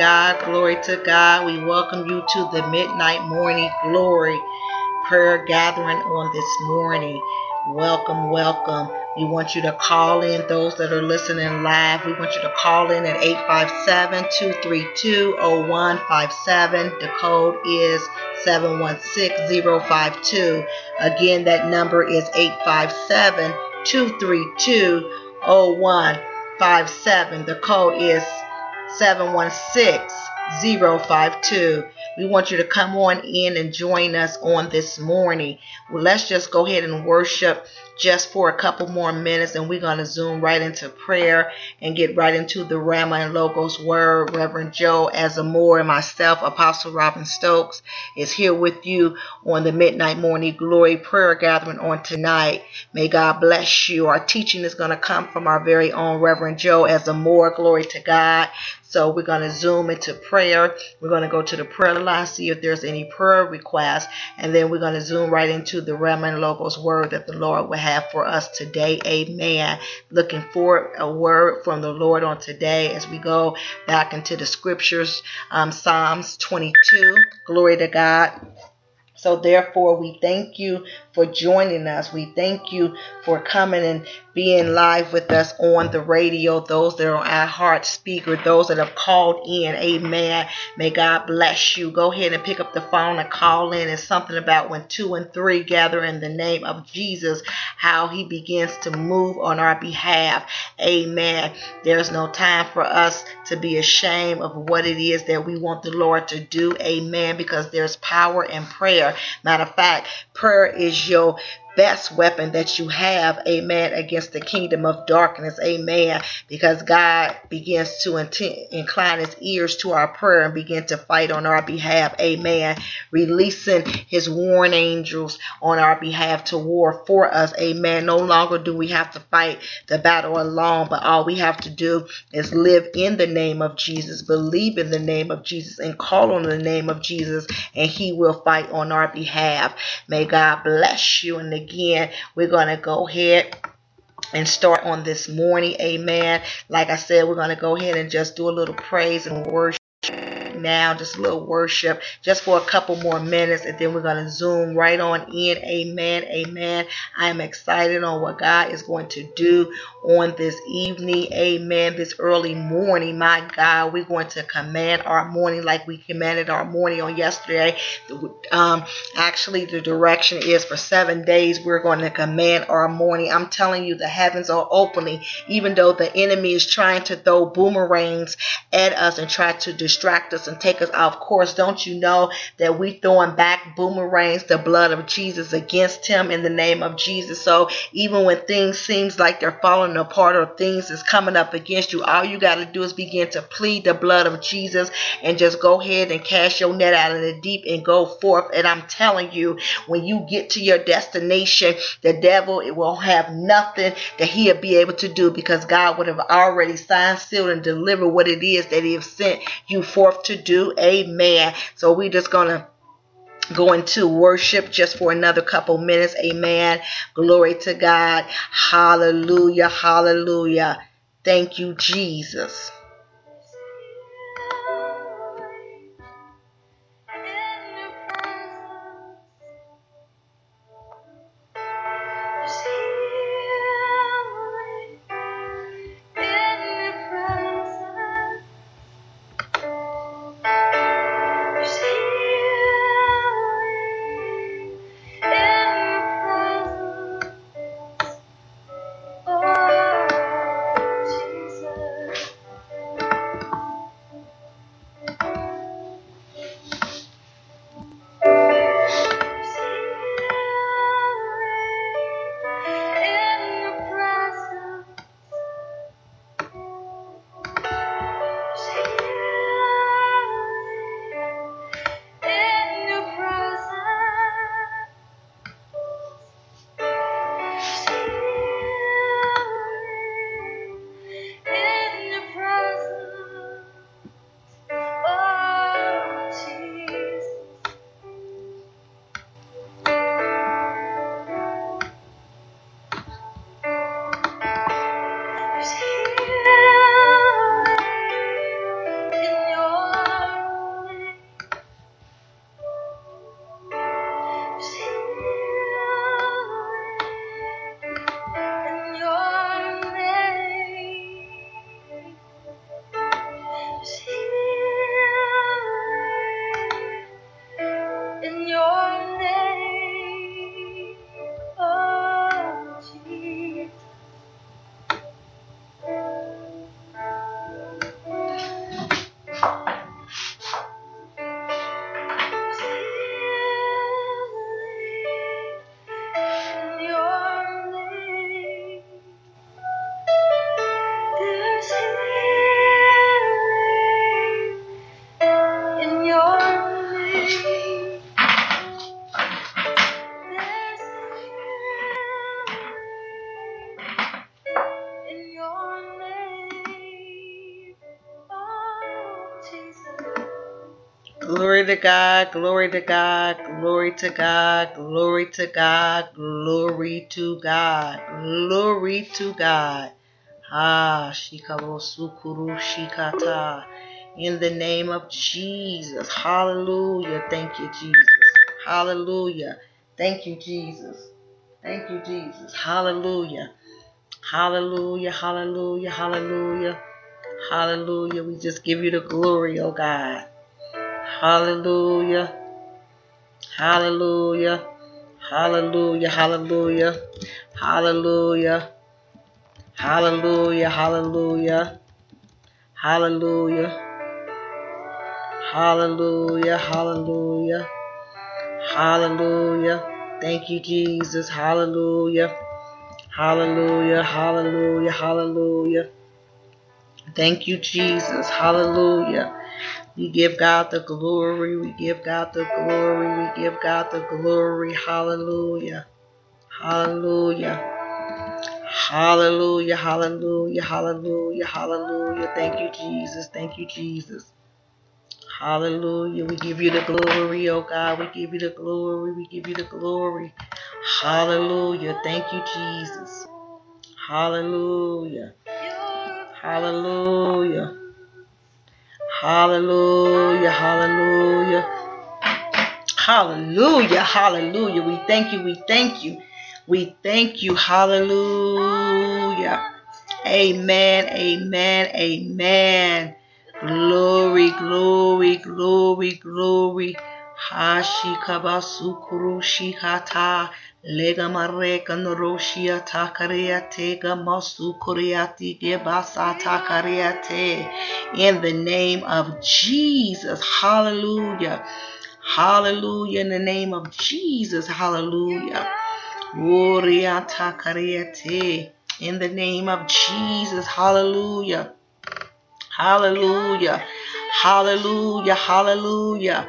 God, glory to God. We welcome you to the Midnight Morning Glory prayer gathering on this morning. Welcome, welcome. We want you to call in those that are listening live. We want you to call in at 857 232 0157. The code is 716052. Again, that number is 857 232 0157. The code is 716052. We want you to come on in and join us on this morning. Well, let's just go ahead and worship just for a couple more minutes and we're going to zoom right into prayer and get right into the Rhema and Logos word. Reverend Joe Asamoah and myself, Apostle Robin Stokes, is here with you on the Midnight Morning Glory prayer gathering on tonight. May God bless you. Our teaching is going to come from our very own Reverend Joe Asamoah. Glory to God. So we're going to zoom into prayer. We're going to go to the prayer line, see if there's any prayer requests, and then we're going to zoom right into the Rhema and Logos word that the Lord will have for us today. Amen. Looking for a word from the Lord on today as we go back into the scriptures. Um, Psalms 22. Glory to God. So, therefore, we thank you for joining us. We thank you for coming and being live with us on the radio, those that are our heart speaker, those that have called in. Amen. May God bless you. Go ahead and pick up the phone and call in. It's something about when two and three gather in the name of Jesus, how he begins to move on our behalf. Amen. There's no time for us to be ashamed of what it is that we want the Lord to do. Amen. Because there's power in prayer. Matter of fact, prayer is your best weapon that you have, amen, against the kingdom of darkness, amen, because God begins to incline his ears to our prayer and begin to fight on our behalf, amen, releasing his warring angels on our behalf to war for us, amen. No longer do we have to fight the battle alone, but all we have to do is live in the name of Jesus, believe in the name of Jesus, and call on the name of Jesus, and he will fight on our behalf. May God bless you and again, we're going to go ahead and start on this morning. Amen. Like I said, we're going to go ahead and just do a little praise and worship now, just a little worship, just for a couple more minutes, and then we're going to zoom right on in. Amen. Amen. I'm excited on what God is going to do on this evening. Amen. This early morning, my God, we're going to command our morning like we commanded our morning on yesterday. Um, actually, the direction is for seven days. We're going to command our morning. I'm telling you, the heavens are opening, even though the enemy is trying to throw boomerangs at us and try to distract us and take us off course. Don't you know that we throwing back boomerangs, the blood of Jesus against him in the name of Jesus? So even when things seems like they're falling apart or things is coming up against you, all you got to do is begin to plead the blood of Jesus and just go ahead and cast your net out in the deep and go forth. And I'm telling you, when you get to your destination, the devil it will have nothing that he'll be able to do because God would have already signed, sealed, and delivered what it is that he has sent you forth to do. Amen. So we're just gonna go into worship just for another couple minutes. Amen. Glory to God. Hallelujah. Hallelujah. Thank you, Jesus. To God, glory to God, glory to God, glory to God, glory to God, glory to God. Ah, shikaro sukuru shikata. In the name of Jesus. Hallelujah. Thank you, Jesus. Hallelujah. Thank you, Jesus. Thank you, Jesus. Hallelujah. Hallelujah. Hallelujah. Hallelujah. Hallelujah. We just give you the glory, oh God. Hallelujah. Hallelujah. Hallelujah. Hallelujah. Hallelujah. Hallelujah. Hallelujah. Hallelujah. Hallelujah. Hallelujah. Hallelujah. Thank you, Jesus. Hallelujah. Hallelujah. Hallelujah. Hallelujah. Thank you, Jesus. Hallelujah. We give God the glory. We give God the glory. We give God the glory. Hallelujah. Hallelujah. Hallelujah. Hallelujah. Hallelujah. Hallelujah. Thank you, Jesus. Thank you, Jesus. Hallelujah. We give you the glory, oh God. We give you the glory. We give you the glory. Hallelujah. Thank you, Jesus. Hallelujah. Hallelujah. Hallelujah. Hallelujah. Hallelujah. Hallelujah. We thank you. We thank you. We thank you. Hallelujah. Amen. Amen. Amen. Glory, glory, glory, glory. Hashikabasukuru shikata. Lega mareka noroshia takariate gamasu kuriati gebasa takariate. In the name of Jesus. Hallelujah. Hallelujah. In the name of Jesus. Hallelujah. Uriata. In the name of Jesus. Hallelujah. Hallelujah. Hallelujah. Hallelujah.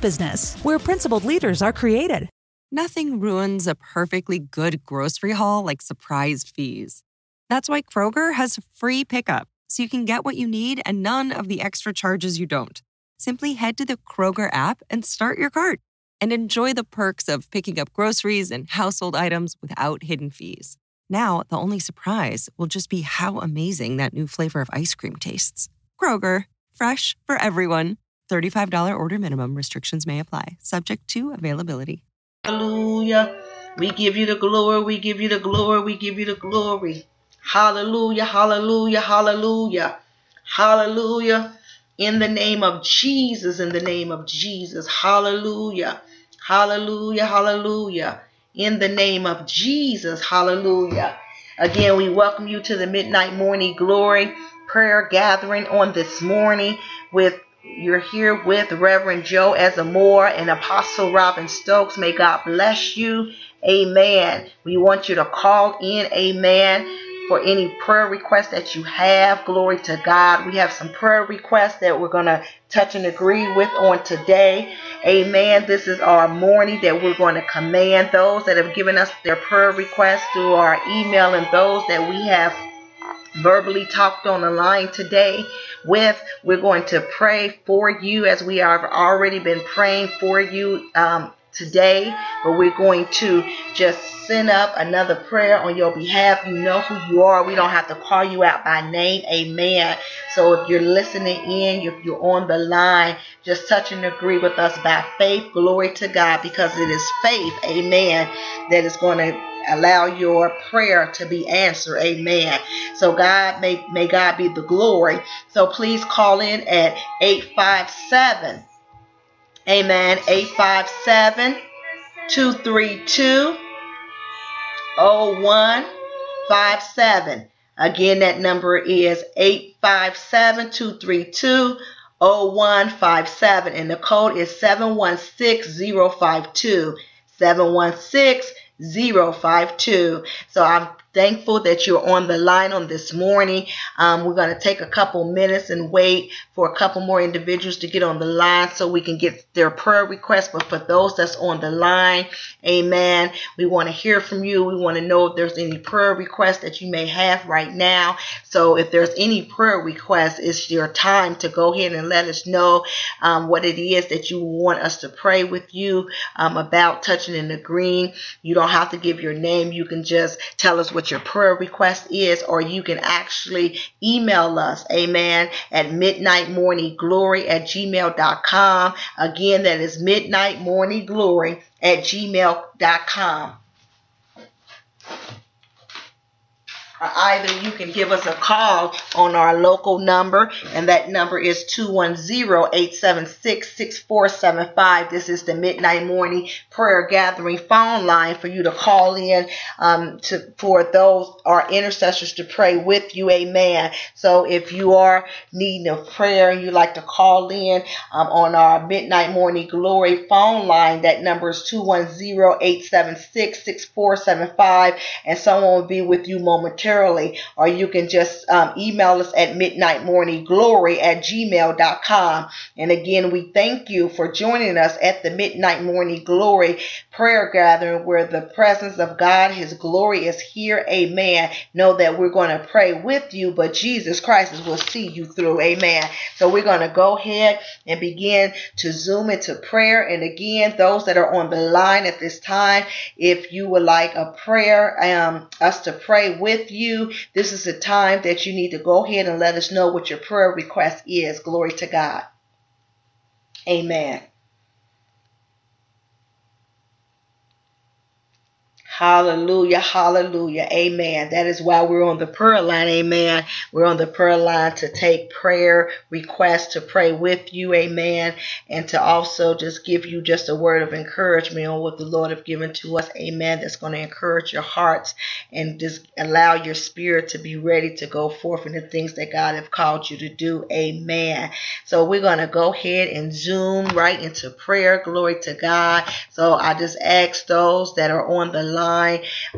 Business, where principled leaders are created. Nothing ruins a perfectly good grocery haul like surprise fees. That's why Kroger has free pickup, so you can get what you need and none of the extra charges you don't. Simply head to the Kroger app and start your cart and enjoy the perks of picking up groceries and household items without hidden fees. Now, the only surprise will just be how amazing that new flavor of ice cream tastes. Kroger, fresh for everyone. $35 order minimum restrictions may apply, subject to availability. Hallelujah. We give you the glory. We give you the glory. We give you the glory. Hallelujah. Hallelujah. Hallelujah. Hallelujah. In the name of Jesus. In the name of Jesus. Hallelujah. Hallelujah. Hallelujah. In the name of Jesus. Hallelujah. Again, we welcome you to the Midnight Morning Glory prayer gathering on this morning with you're here with Reverend Joe Asamoah and Apostle Robin Stokes. May God bless you. Amen. We want you to call in. Amen. For any prayer requests that you have. Glory to God. We have some prayer requests that we're going to touch and agree with on today. Amen. This is our morning that we're going to command those that have given us their prayer requests through our email and those that we have verbally talked on the line today with. We're going to pray for you as we have already been praying for you um, today, but we're going to just send up another prayer on your behalf. You know who you are. We don't have to call you out by name. Amen. So if you're listening in, if you're on the line, just touch and agree with us by faith. Glory to God because it is faith. Amen. That is going to allow your prayer to be answered. Amen. So God may may God be the glory. So please call in at 857 Amen. 857 232 0157. Again, that number is 857 232 0157 and the code is 716052 716052 so i'm thankful that you're on the line on this morning. Um, we're going to take a couple minutes and wait for a couple more individuals to get on the line so we can get their prayer requests. But for those that's on the line, amen, we want to hear from you. We want to know if there's any prayer requests that you may have right now. So if there's any prayer requests, it's your time to go ahead and let us know um, what it is that you want us to pray with you um, about touching and agreeing. You don't have to give your name. You can just tell us what what your prayer request is, or you can actually email us, amen, at midnightmorningglory at gmail.com. Again, that is midnightmorningglory at gmail.com. either you can give us a call on our local number, and that number is 210-876-6475. This is the Midnight Morning Prayer Gathering phone line for you to call in um, to for those our intercessors to pray with you. Amen. So if you are needing a prayer and you like to call in um, on our Midnight Morning Glory phone line, that number is 210-876-6475, and someone will be with you momentarily or you can just um, email us at midnightmorningglory at gmail.com. And again, we thank you for joining us at the Midnight Morning Glory prayer gathering where the presence of God, His glory is here. Amen. Know that we're going to pray with you, but Jesus Christ will see you through. Amen. So we're going to go ahead and begin to zoom into prayer. And again, those that are on the line at this time, if you would like a prayer, um, us to pray with you, this is a time that you need to go ahead and let us know what your prayer request is. Glory to God. Amen. Hallelujah, hallelujah, amen. That is why we're on the prayer line, amen. We're on the prayer line to take prayer requests, to pray with you, amen, and to also just give you just a word of encouragement on what the Lord have given to us, amen. That's going to encourage your hearts and just allow your spirit to be ready to go forth in the things that God have called you to do, amen. So we're going to go ahead and zoom right into prayer, glory to God. So I just ask those that are on the line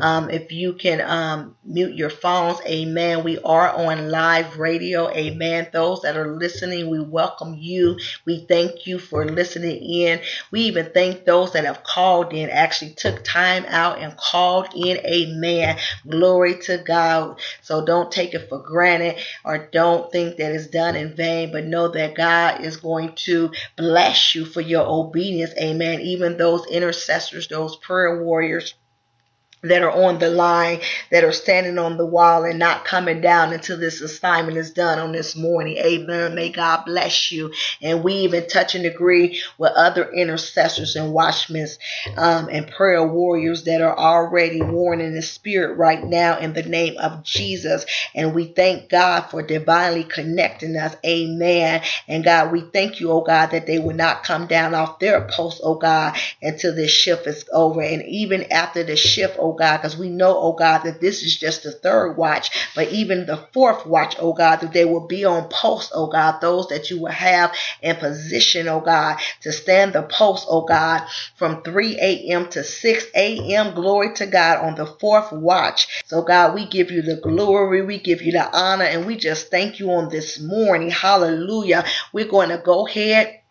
Um, if you can um, mute your phones, amen. We are on live radio, amen. Those that are listening, we welcome you. We thank you for listening in. We even thank those that have called in, actually took time out and called in, amen. Glory to God. So don't take it for granted or don't think that it's done in vain, but know that God is going to bless you for your obedience, amen. Even those intercessors, those prayer warriors that are on the line, that are standing on the wall and not coming down until this assignment is done on this morning. Amen. May God bless you. And we even touch and agree with other intercessors and watchmen um, and prayer warriors that are already warned in the spirit right now in the name of Jesus. And we thank God for divinely connecting us. Amen. And God, we thank you, oh God, that they will not come down off their post, oh God, until this shift is over. And even after the shift, Oh God, because we know, oh God, that this is just the third watch, but even the fourth watch, oh God, that they will be on post, oh God, those that you will have in position, oh God, to stand the post, oh God, from 3 a.m. to 6 a.m. Glory to God on the fourth watch. So, God, we give you the glory, we give you the honor, and we just thank you on this morning. Hallelujah. We're going to go ahead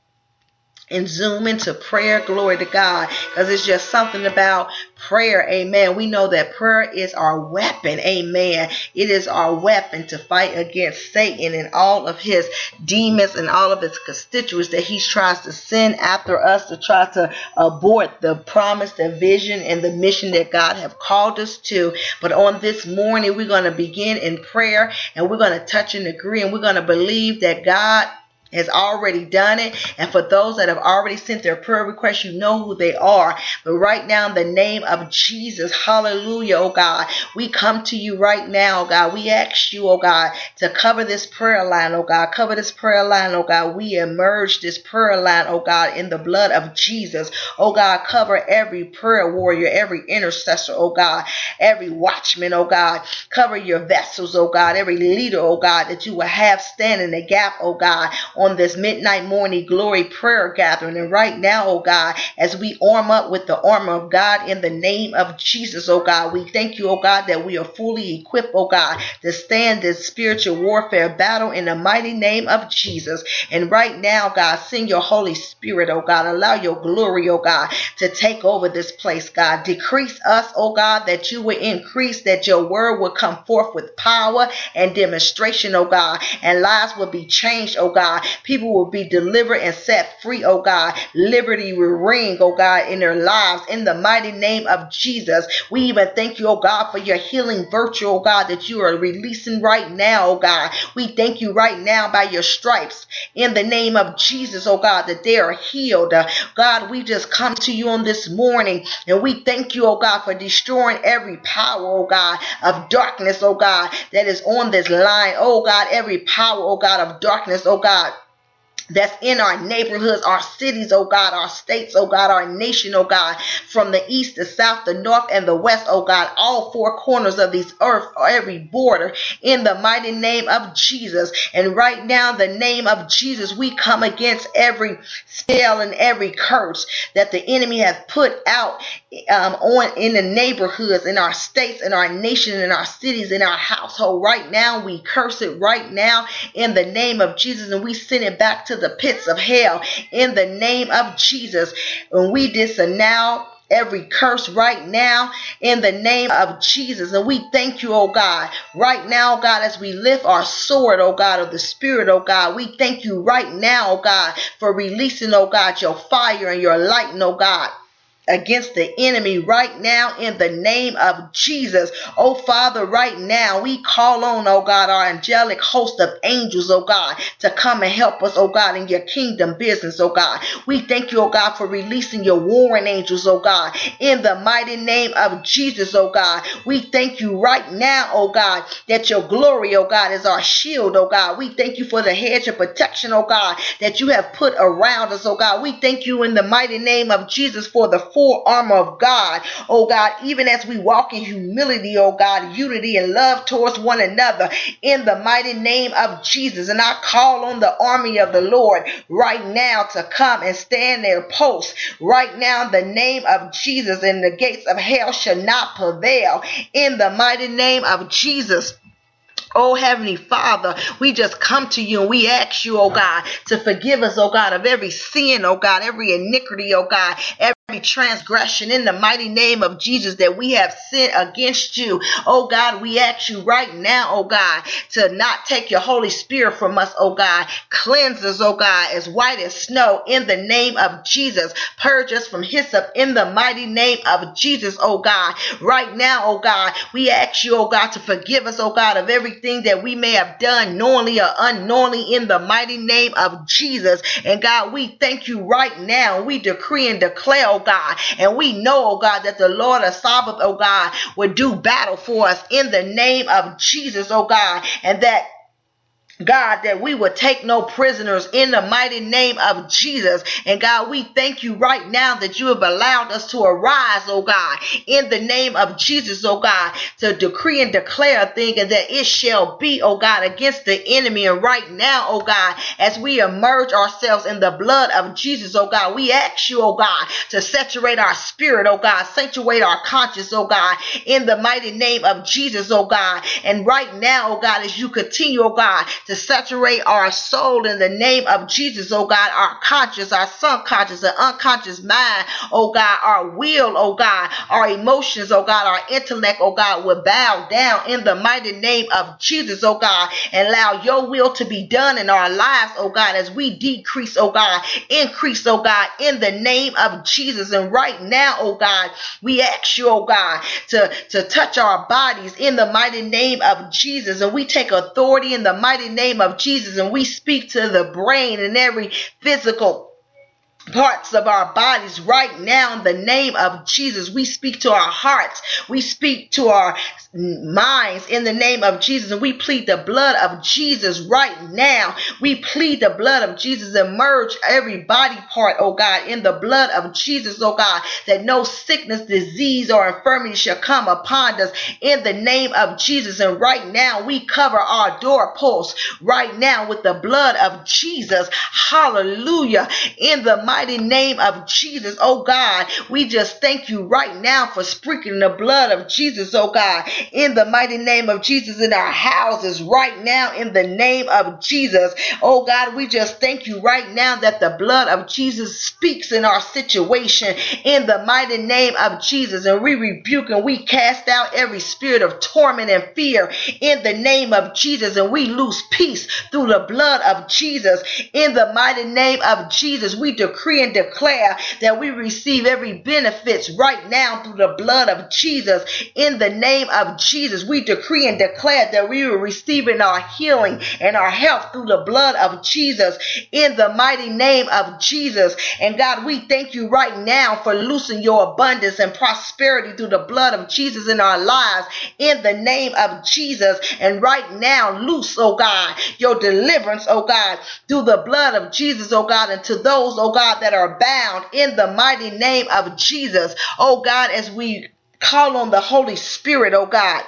and zoom into prayer. Glory to God. Because it's just something about prayer. Amen. We know that prayer is our weapon. Amen. It is our weapon to fight against Satan and all of his demons and all of his constituents that he tries to send after us to try to abort the promise, the vision, and the mission that God have called us to. But on this morning, we're going to begin in prayer and we're going to touch and agree and we're going to believe that God has already done it. And for those that have already sent their prayer requests, you know who they are. But right now, in the name of Jesus, hallelujah, oh God, we come to you right now, oh God. We ask you, oh God, to cover this prayer line, oh God. Cover this prayer line, oh God. We emerge this prayer line, oh God, in the blood of Jesus. Oh God, cover every prayer warrior, every intercessor, oh God, every watchman, oh God. Cover your vessels, oh God, every leader, oh God, that you will have stand in the gap, oh God on this midnight morning glory prayer gathering. And right now, oh God, as we arm up with the armor of God in the name of Jesus, oh God, we thank you, oh God, that we are fully equipped, oh God, to stand this spiritual warfare battle in the mighty name of Jesus. And right now, God, send your Holy Spirit, oh God, allow your glory, oh God, to take over this place, God. Decrease us, oh God, that you would increase, that your word would come forth with power and demonstration, oh God, and lives will be changed, oh God. People will be delivered and set free, oh God. Liberty will ring, oh God, in their lives in the mighty name of Jesus. We even thank you, oh God, for your healing virtue, oh God, that you are releasing right now, oh God. We thank you right now by your stripes in the name of Jesus, oh God, that they are healed. God, we just come to you on this morning and we thank you, oh God, for destroying every power, oh God, of darkness, oh God, that is on this line. Oh God, every power, oh God, of darkness, oh God that's in our neighborhoods, our cities, oh God, our states, oh God, our nation, oh God, from the east, the south, the north, and the west, oh God, all four corners of this earth, every border, in the mighty name of Jesus. And right now, the name of Jesus, we come against every spell and every curse that the enemy has put out um, on in the neighborhoods, in our states, in our nation, in our cities, in our household. Right now, we curse it right now in the name of Jesus, and we send it back to the pits of hell in the name of Jesus. And we disavow every curse right now in the name of Jesus. And we thank you, oh God, right now, oh God, as we lift our sword, oh God, of the Spirit, oh God. We thank you right now, oh God, for releasing, oh God, your fire and your light, oh God against the enemy right now in the name of Jesus. Oh Father, right now we call on, oh God, our angelic host of angels, oh God, to come and help us, oh God, in your kingdom business, oh God. We thank you, oh God, for releasing your warring angels, oh God, in the mighty name of Jesus, oh God. We thank you right now, oh God, that your glory, oh God, is our shield, oh God. We thank you for the hedge of protection, oh God, that you have put around us, oh God. We thank you in the mighty name of Jesus for the full armor of God, oh God, even as we walk in humility, oh God, unity and love towards one another in the mighty name of Jesus. And I call on the army of the Lord right now to come and stand their post right now in the name of Jesus, and the gates of hell shall not prevail in the mighty name of Jesus. Oh, Heavenly Father, we just come to you and we ask you, oh God, to forgive us, oh God, of every sin, oh God, every iniquity, oh God, every transgression in the mighty name of Jesus that we have sinned against you. Oh God, we ask you right now, oh God, to not take your Holy Spirit from us, oh God. Cleanse us, oh God, as white as snow in the name of Jesus. Purge us from hyssop in the mighty name of Jesus, oh God. Right now, oh God, we ask you, oh God, to forgive us, oh God, of everything that we may have done knowingly or unknowingly in the mighty name of Jesus. And God, we thank you right now. We decree and declare, oh God. And we know, oh God, that the Lord of Sabaoth, oh God, would do battle for us in the name of Jesus, oh God. And that God, that we would take no prisoners in the mighty name of Jesus. And God, we thank you right now that you have allowed us to arise, oh God, in the name of Jesus, oh God, to decree and declare a thing and that it shall be, oh God, against the enemy. And right now, oh God, as we emerge ourselves in the blood of Jesus, oh God, we ask you, oh God, to saturate our spirit, oh God, sanctuate our conscience, oh God, in the mighty name of Jesus, oh God. And right now, oh God, as you continue, oh God, to saturate our soul in the name of Jesus, oh God, our conscious, our subconscious, and unconscious mind, oh God, our will, oh God, our emotions, oh God, our intellect, oh God, will bow down in the mighty name of Jesus, oh God, and allow your will to be done in our lives, oh God, as we decrease, oh God, increase, oh God, in the name of Jesus. And right now, oh God, we ask you, oh God, to, to touch our bodies in the mighty name of Jesus. And we take authority in the mighty name of Jesus and we speak to the brain and every physical parts of our bodies right now in the name of Jesus. We speak to our hearts. We speak to our minds in the name of Jesus. And we plead the blood of Jesus right now. We plead the blood of Jesus and merge every body part, oh God, in the blood of Jesus, oh God, that no sickness, disease, or infirmity shall come upon us in the name of Jesus. And right now, we cover our doorposts right now with the blood of Jesus. Hallelujah. In the mighty name of Jesus, oh God, we just thank you right now for sprinkling the blood of Jesus, oh God, in the mighty name of Jesus in our houses right now in the name of Jesus. Oh God, we just thank you right now that the blood of Jesus speaks in our situation in the mighty name of Jesus. And we rebuke and we cast out every spirit of torment and fear in the name of Jesus. And we lose peace through the blood of Jesus in the mighty name of Jesus. We decree and declare that we receive every benefits right now through the blood of Jesus in the name of Jesus. We decree and declare that we are receiving our healing and our health through the blood of Jesus in the mighty name of Jesus. And God, we thank you right now for loosing your abundance and prosperity through the blood of Jesus in our lives in the name of Jesus. And right now, loose, oh God, your deliverance, oh God, through the blood of Jesus, oh God, and to those, oh God, that are bound in the mighty name of Jesus. Oh God, as we call on the Holy Spirit, oh God.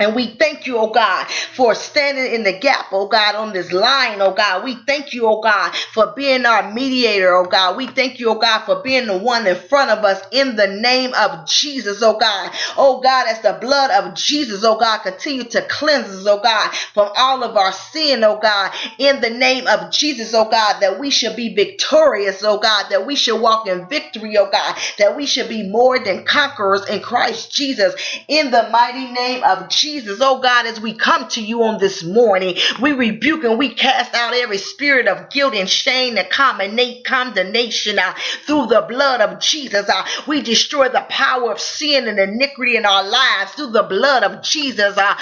And we thank you, oh God, for standing in the gap, oh God, on this line, oh God. We thank you, oh God, for being our mediator, oh God. We thank you, oh God, for being the one in front of us in the name of Jesus, oh God. Oh God, as the blood of Jesus, oh God, continue to cleanse us, oh God, from all of our sin, oh God, in the name of Jesus, oh God, that we should be victorious, oh God, that we should walk in victory, oh God, that we should be more than conquerors in Christ Jesus, in the mighty name of Jesus. Jesus. Oh God, as we come to you on this morning, we rebuke and we cast out every spirit of guilt and shame and condemnation uh, through the blood of Jesus. Uh, we destroy the power of sin and iniquity in our lives through the blood of Jesus. Uh,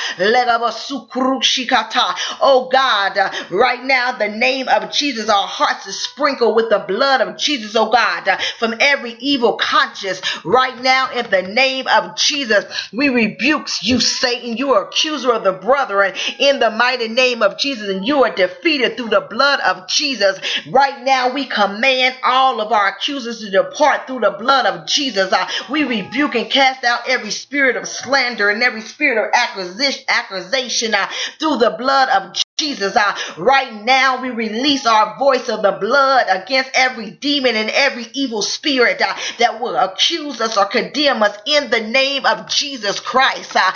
oh God, uh, right now, the name of Jesus, our hearts is sprinkled with the blood of Jesus, oh God, uh, from every evil conscience. Right now, in the name of Jesus, we rebuke you, Satan you are accuser of the brethren in the mighty name of Jesus, and you are defeated through the blood of Jesus. Right now, we command all of our accusers to depart through the blood of Jesus. Uh, we rebuke and cast out every spirit of slander and every spirit of accusation, accusation uh, through the blood of Jesus, uh, right now we release our voice of the blood against every demon and every evil spirit uh, that will accuse us or condemn us in the name of Jesus Christ. Uh,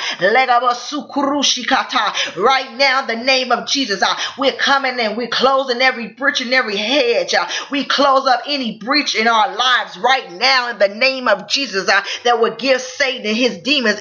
right now, the name of Jesus, uh, we're coming and we're closing every breach and every hedge. Uh, we close up any breach in our lives right now in the name of Jesus uh, that will give Satan and his demons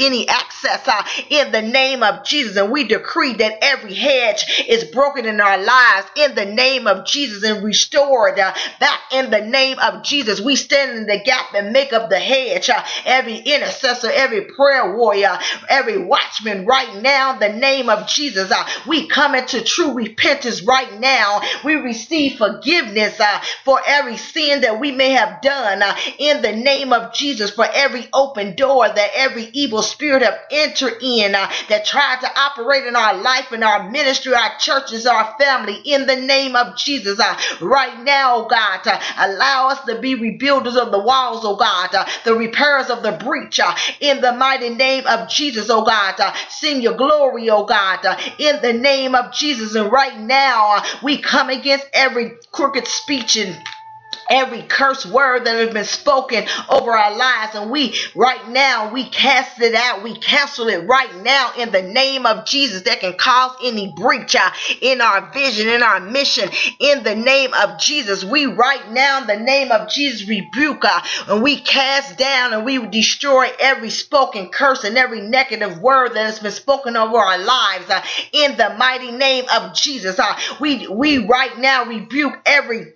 any access uh, in the name of Jesus. And we decree that every hedge is broken in our lives in the name of Jesus and restored uh, back in the name of Jesus. We stand in the gap and make up the hedge. Uh, every intercessor, every prayer warrior, every watchman right now, the name of Jesus. Uh, we come into true repentance right now. We receive forgiveness uh, for every sin that we may have done uh, in the name of Jesus, for every open door that every evil spirit have entered in uh, that tried to operate in our life and our ministry, our churches, our family, in the name of Jesus. Uh, right now, oh God, uh, allow us to be rebuilders of the walls, oh God, uh, the repairers of the breach, uh, in the mighty name of Jesus, oh God. Uh, sing your glory, oh God, in the name of Jesus. And right now, we come against every crooked speech and every curse word that has been spoken over our lives. And we right now we cast it out. We cancel it right now in the name of jesus that can cause any breach uh, in our vision in our mission in the name of jesus. We right now in the name of jesus rebuke uh, and we cast down and we destroy every spoken curse and every negative word that has been spoken over our lives uh, in the mighty name of jesus. Uh, we we right now rebuke every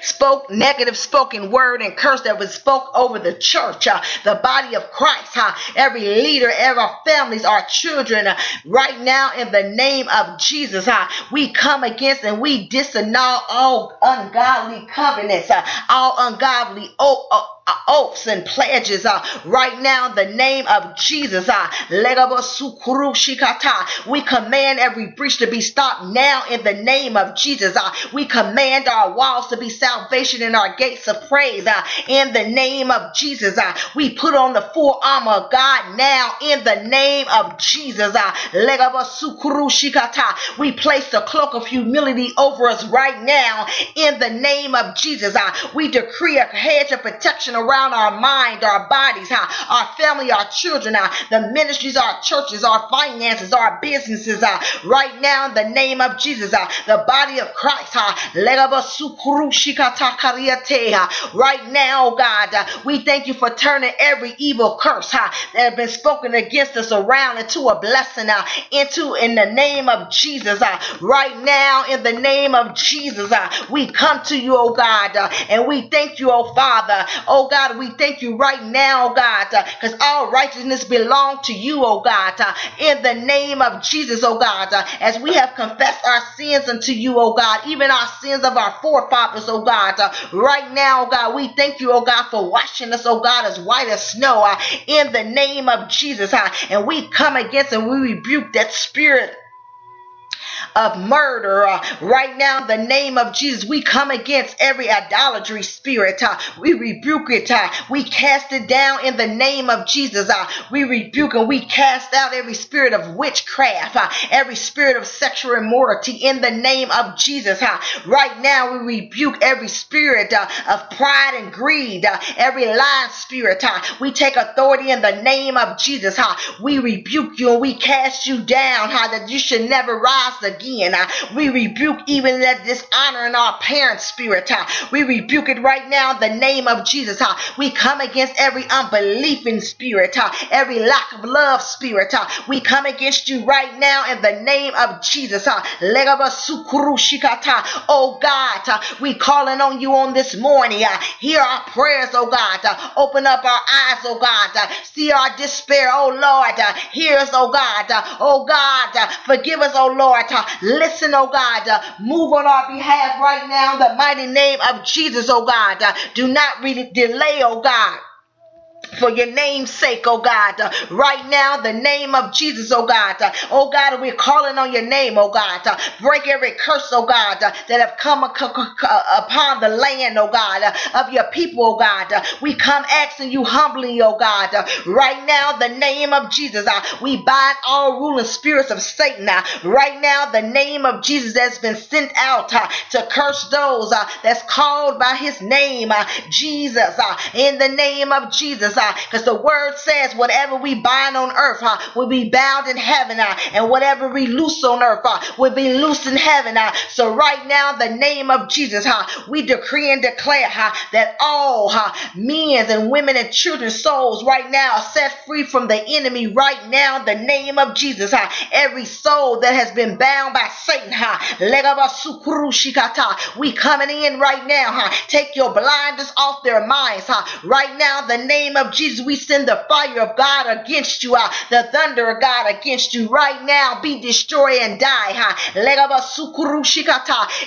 spoke negative spoken word and curse that was spoke over the church, uh, the body of Christ, uh, every leader, every families, our children, uh, right now in the name of Jesus, uh, we come against and we disannul all ungodly covenants, uh, all ungodly uh, uh, oaths and pledges uh, right now in the name of Jesus. Uh, we command every breach to be stopped now in the name of Jesus. Uh, we command our walls to be salvation and our gates of praise uh, in the name of Jesus. Uh, we put on the full armor of God now in the name of Jesus. Uh, we place the cloak of humility over us right now in the name of Jesus. Uh, we decree a hedge of protection protection around our mind, our bodies, our family, our children, huh? the ministries, our churches, our finances, our businesses. Huh? Right now, in the name of Jesus, the body of Christ. Huh? Right now, God, uh, we thank you for turning every evil curse that has been spoken against us around into a blessing, into in the name of Jesus. Right now, in the name of Jesus, we come to you, oh God, uh, and we thank you, oh Father, oh oh God. We thank you right now, God, because uh, all righteousness belong to you, oh God, uh, in the name of Jesus, oh God, uh, as we have confessed our sins unto you, oh God, even our sins of our forefathers, oh God, right now, God, we thank you, oh God, for washing us, oh God, as white as snow, in the name of Jesus, and we come against and we rebuke that spirit of murder. Uh, right now, in the name of Jesus, we come against every idolatry spirit. Uh, we rebuke it. Uh, we cast it down in the name of Jesus. Uh, we rebuke and we cast out every spirit of witchcraft, uh, every spirit of sexual immorality in the name of Jesus. Uh, right now, we rebuke every spirit of pride and greed, every lying spirit. We take authority in the name of Jesus. We rebuke you and we cast you down, that you should never rise again again. Uh, we rebuke even that dishonor in our parents' spirit. Uh, we rebuke it right now in the name of Jesus. Uh, we come against every unbelieving spirit, uh, every lack of love spirit. Uh, we come against you right now in the name of Jesus. Uh, oh God, we calling on you on this morning. Hear our prayers, oh God. Open up our eyes, oh God. See our despair, oh Lord. Hear us, oh God. Oh God, forgive us, oh Lord. Listen, oh God, move on our behalf right now in the mighty name of Jesus, oh God. Do not really delay, oh God for your name's sake, oh God. Uh, right now, the name of Jesus, oh God. Uh, oh God, we're calling on your name, oh God. Uh, break every curse, oh God, uh, that have come upon the land, oh God, uh, of your people, oh God. Uh, we come asking you humbly, oh God. right now, the name of Jesus, we bind all ruling spirits of Satan. right now, the name of Jesus that's been sent out to curse those that's called by his name, Jesus. in the name of Jesus, because the word says whatever we bind on earth huh, will be bound in heaven, uh, and whatever we loose on earth uh, will be loose in heaven. Uh. So right now, the name of Jesus, uh, we decree and declare uh, that all uh, men and women and children's souls right now are set free from the enemy right now, the name of Jesus. Uh, every soul that has been bound by Satan, uh, we coming in right now. Uh, take your blinders off their minds. Uh, right now, the name of of Jesus, we send the fire of God against you, uh, the thunder of God against you right now. Be destroyed and die.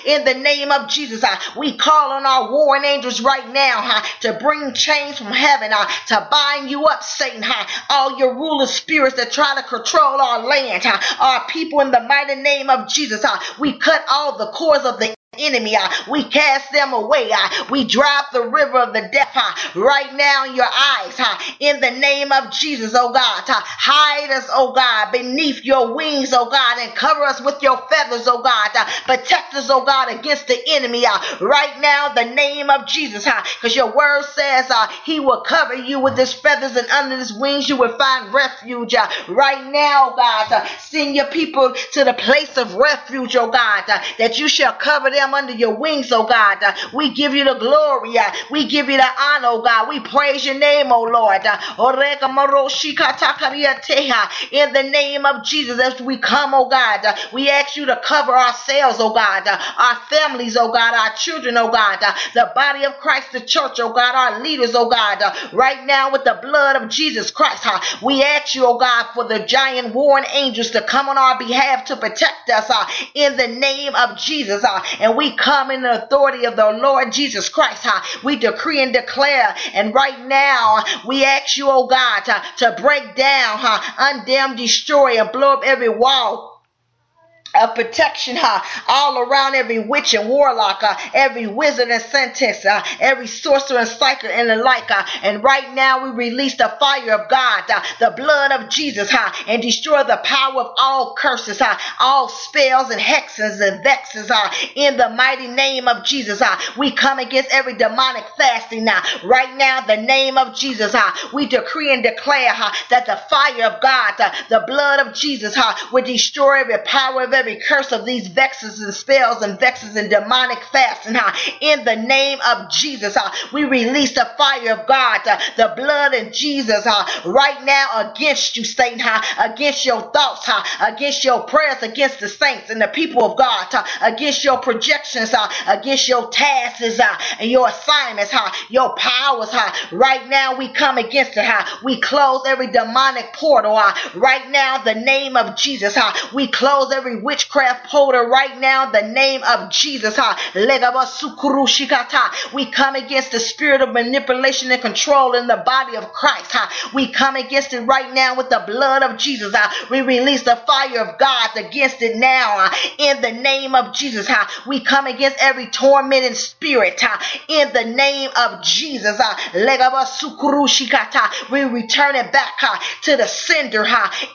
In the name of Jesus, uh, we call on our warring angels right now to bring chains from heaven, uh, to bind you up, Satan. All your ruler spirits that try to control our land, our people in the mighty name of Jesus. We cut all the cords of the enemy. Uh, we cast them away. Uh, we drive the river of the death uh, right now in your eyes. Uh, in the name of Jesus, oh God. Uh, hide us, oh God, beneath your wings, oh God, and cover us with your feathers, oh God. Uh, protect us, oh God, against the enemy. Uh, right now, the name of Jesus. Because uh, your word says uh, he will cover you with his feathers and under his wings you will find refuge. Uh, right now, God, uh, send your people to the place of refuge, oh God, uh, that you shall cover them them under your wings, oh God. Uh, we give you the glory. Uh, we give you the honor, oh God. We praise your name, oh Lord. Uh, in the name of Jesus, as we come, oh God, we ask you to cover ourselves, oh God, our families, oh God, our children, oh God, the body of Christ, the church, oh God, our leaders, oh God, right now with the blood of Jesus Christ. We ask you, oh God, for the giant warring angels to come on our behalf to protect us in the name of Jesus. And we come in the authority of the Lord Jesus Christ. Huh? We decree and declare. And right now, we ask you, oh God, to, to break down, huh? undam, destroy, and blow up every wall of protection uh, all around every witch and warlock, uh, every wizard and sentence, uh, every sorcerer and psychic and the like. Uh, and right now we release the fire of God, uh, the blood of Jesus, uh, and destroy the power of all curses, uh, all spells and hexes and vexes uh, in the mighty name of Jesus. Uh, we come against every demonic fasting now. Right now, the name of Jesus, uh, we decree and declare uh, that the fire of God, uh, the blood of Jesus, uh, will destroy every power of every every curse of these vexes and spells and vexes and demonic fasts. And uh, in the name of Jesus, uh, we release the fire of God, uh, the blood of Jesus, uh, right now against you, Satan, uh, against your thoughts, uh, against your prayers, against the saints and the people of God, against your projections, against your tasks and your assignments, your powers. Right now, we come against it. We close every demonic portal. Right now, the name of Jesus, we close every witch witchcraft portal right now the name of Jesus. We come against the spirit of manipulation and control in the body of Christ. We come against it right now with the blood of Jesus. We release the fire of God against it now in the name of Jesus. We come against every tormenting spirit in the name of Jesus. We return it back to the sender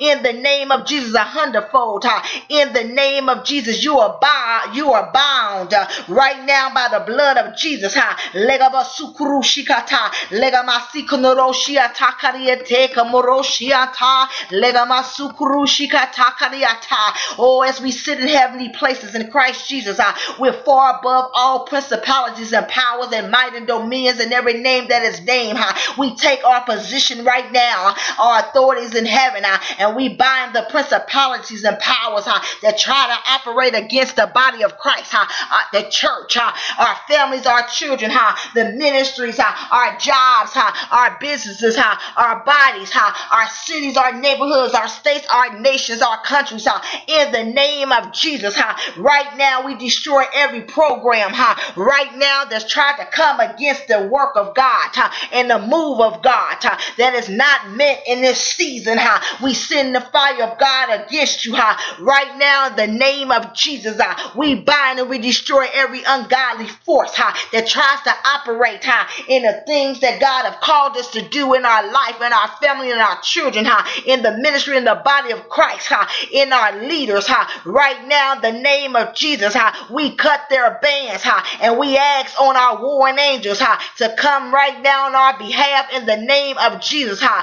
in the name of Jesus a hundredfold in the name of Jesus, you are bound, you are bound uh, right now by the blood of Jesus. Ha. Legaba sukuru shikata, legama sikunoro shiata kariete kamoro shiata, legama sukuru shikata kariata. Oh, as we sit in heavenly places in Christ Jesus, uh, we're far above all principalities and powers and might and dominions and every name that is named. Uh, we take our position right now, our authorities in heaven, and we bind the principalities and powers that try to operate against the body of Christ, huh? Uh, the church, huh? our families, our children, huh? the ministries, huh? our jobs, huh? our businesses, huh? our bodies, huh? our cities, our neighborhoods, our states, our nations, our countries. Huh? In the name of Jesus, huh? right now we destroy every program. Huh? Right now that's trying to come against the work of God huh? and the move of God huh? that is not meant in this season. Huh? We send the fire of God against you. Huh? Right now the name of Jesus, uh, we bind and we destroy every ungodly force uh, that tries to operate uh, in the things that God have called us to do in our life, in our family, and our children, uh, in the ministry, in the body of Christ, uh, in our leaders. Uh, right now, the name of Jesus, uh, we cut their bands uh, and we ask on our warring angels uh, to come right now on our behalf in the name of Jesus. Uh,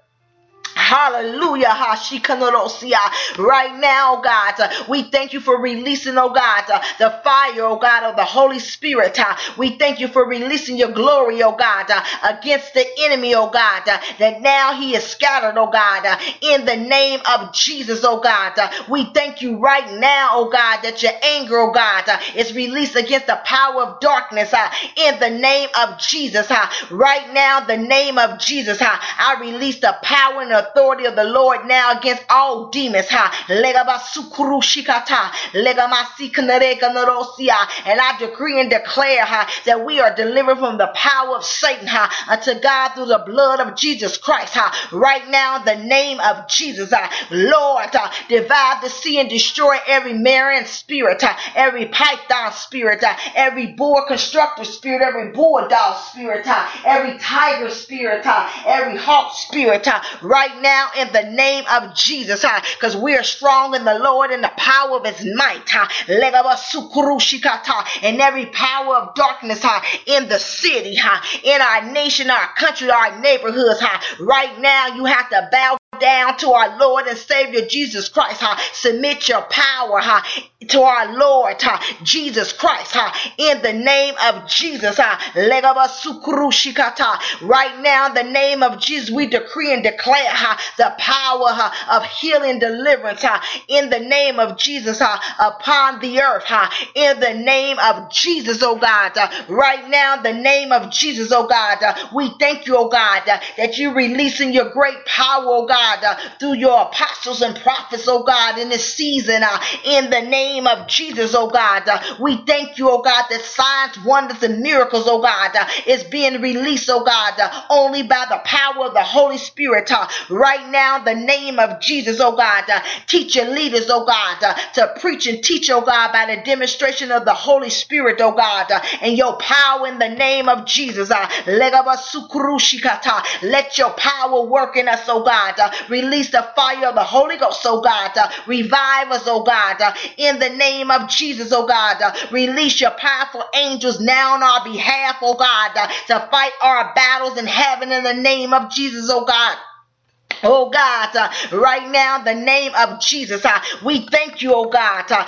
Hallelujah. Right now, God, we thank you for releasing, oh God, the fire, oh God, of the Holy Spirit. We thank you for releasing your glory, oh God, against the enemy, oh God, that now he is scattered, oh God, in the name of Jesus, oh God. We thank you right now, oh God, that your anger, oh God, is released against the power of darkness in the name of Jesus. Right now, the name of Jesus, I release the power and authority of the Lord now against all demons. ha. And I decree and declare ha, that we are delivered from the power of Satan ha, unto God through the blood of Jesus Christ. ha. Right now, the name of Jesus, ha. Lord, ha, divide the sea and destroy every marine spirit, ha, every python spirit, ha, every boa constrictor spirit, every bulldog spirit, ha, every tiger spirit, ha, every hawk spirit, ha. right now in the name of Jesus, because we are strong in the Lord and the power of his might. And every power of darkness in the city, in our nation, our country, our neighborhoods. Right now, you have to bow down to our Lord and Savior Jesus Christ. Ha. Submit your power ha, to our Lord ha, Jesus Christ. Ha. In the name of Jesus. Ha. Right now, in the name of Jesus, we decree and declare ha, the power ha, of healing deliverance ha, in the name of Jesus ha, upon the earth. Ha. In the name of Jesus, oh God. Right now, in the name of Jesus, oh God, we thank you, oh God, that you're releasing your great power, oh God, uh, through your apostles and prophets, oh God, in this season. Uh, in the name of Jesus, oh God, uh, we thank you, oh God, that signs, wonders, and miracles, oh God, uh, is being released, oh God, uh, only by the power of the Holy Spirit. Uh, right now, the name of Jesus, oh God, uh, teach your leaders, oh God, uh, to preach and teach, oh God, by the demonstration of the Holy Spirit, oh God, uh, and your power in the name of Jesus. Uh, Let your power work in us, oh God. Uh, release the fire of the Holy Ghost, oh God. Uh, revive us, oh God, uh, in the name of Jesus, oh God. Uh, release your powerful angels now on our behalf, oh God, to fight our battles in heaven in the name of Jesus, oh God. Oh God, uh, right now the name of Jesus, uh, we thank you, oh God, uh,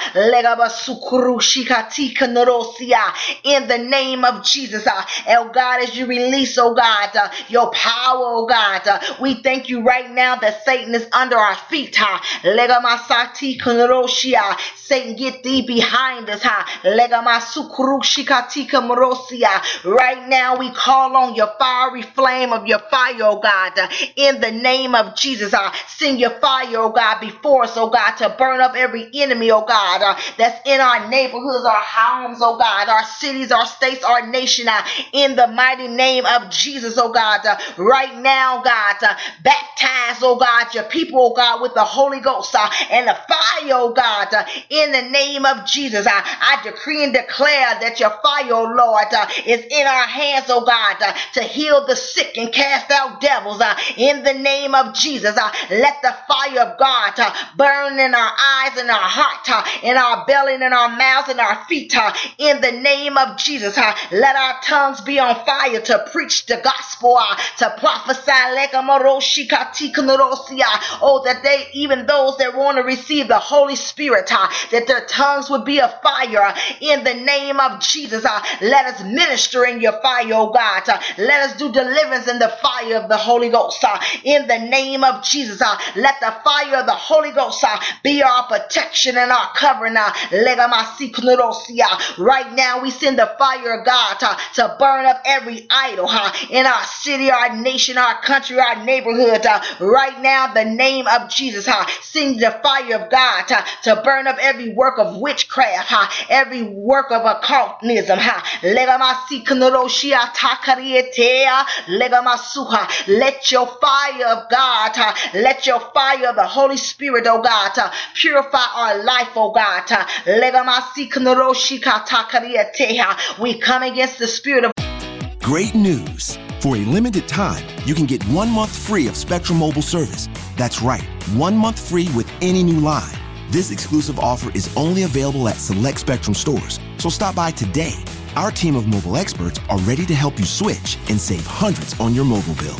in the name of Jesus, uh, oh God, as you release, oh God, uh, your power, oh God, uh, we thank you right now that Satan is under our feet, uh. Satan, get thee behind us. Legamasukurushikatikamarosia. Right now, we call on your fiery flame of your fire, oh God, uh, in the name of Jesus. Uh, send your fire, oh God, before us, oh God, to burn up every enemy, oh God, uh, that's in our neighborhoods, our homes, oh God, our cities, our states, our nation, uh, in the mighty name of Jesus, oh God. Uh, right now, God, uh, baptize, oh God, your people, oh God, with the Holy Ghost uh, and the fire, oh God, uh, in the name of Jesus. I, I decree and declare that your fire, oh Lord, uh, is in our hands, oh God, uh, to heal the sick and cast out devils uh, in the name of Jesus. Uh, let the fire of God uh, burn in our eyes and our heart, uh, in our belly and in our mouths and our feet, uh, in the name of Jesus. Uh, let our tongues be on fire to preach the gospel, uh, to prophesy. Oh, that they, even those that want to receive the Holy Spirit, that their tongues would be a fire in the name of Jesus. Let us minister in your fire, oh God. Let us do deliverance in the fire of the Holy Ghost. In the name of Jesus, uh, let the fire of the Holy Ghost uh, be our protection and our covering. Uh, legamasikunorosia. right now, we send the fire of God uh, to burn up every idol uh, in our city, our nation, our country, our neighborhood. Uh, right now, the name of Jesus, uh, send the fire of God uh, to burn up every work of witchcraft, uh, every work of occultism. Uh. Let your fire of God, uh, let your fire the Holy Spirit, oh God, uh, purify our life, oh God. Uh, we come against the spirit of Great news. For a limited time, you can get one month free of Spectrum Mobile service. That's right, one month free with any new line. This exclusive offer is only available at select Spectrum stores. So stop by today. Our team of mobile experts are ready to help you switch and save hundreds on your mobile bill.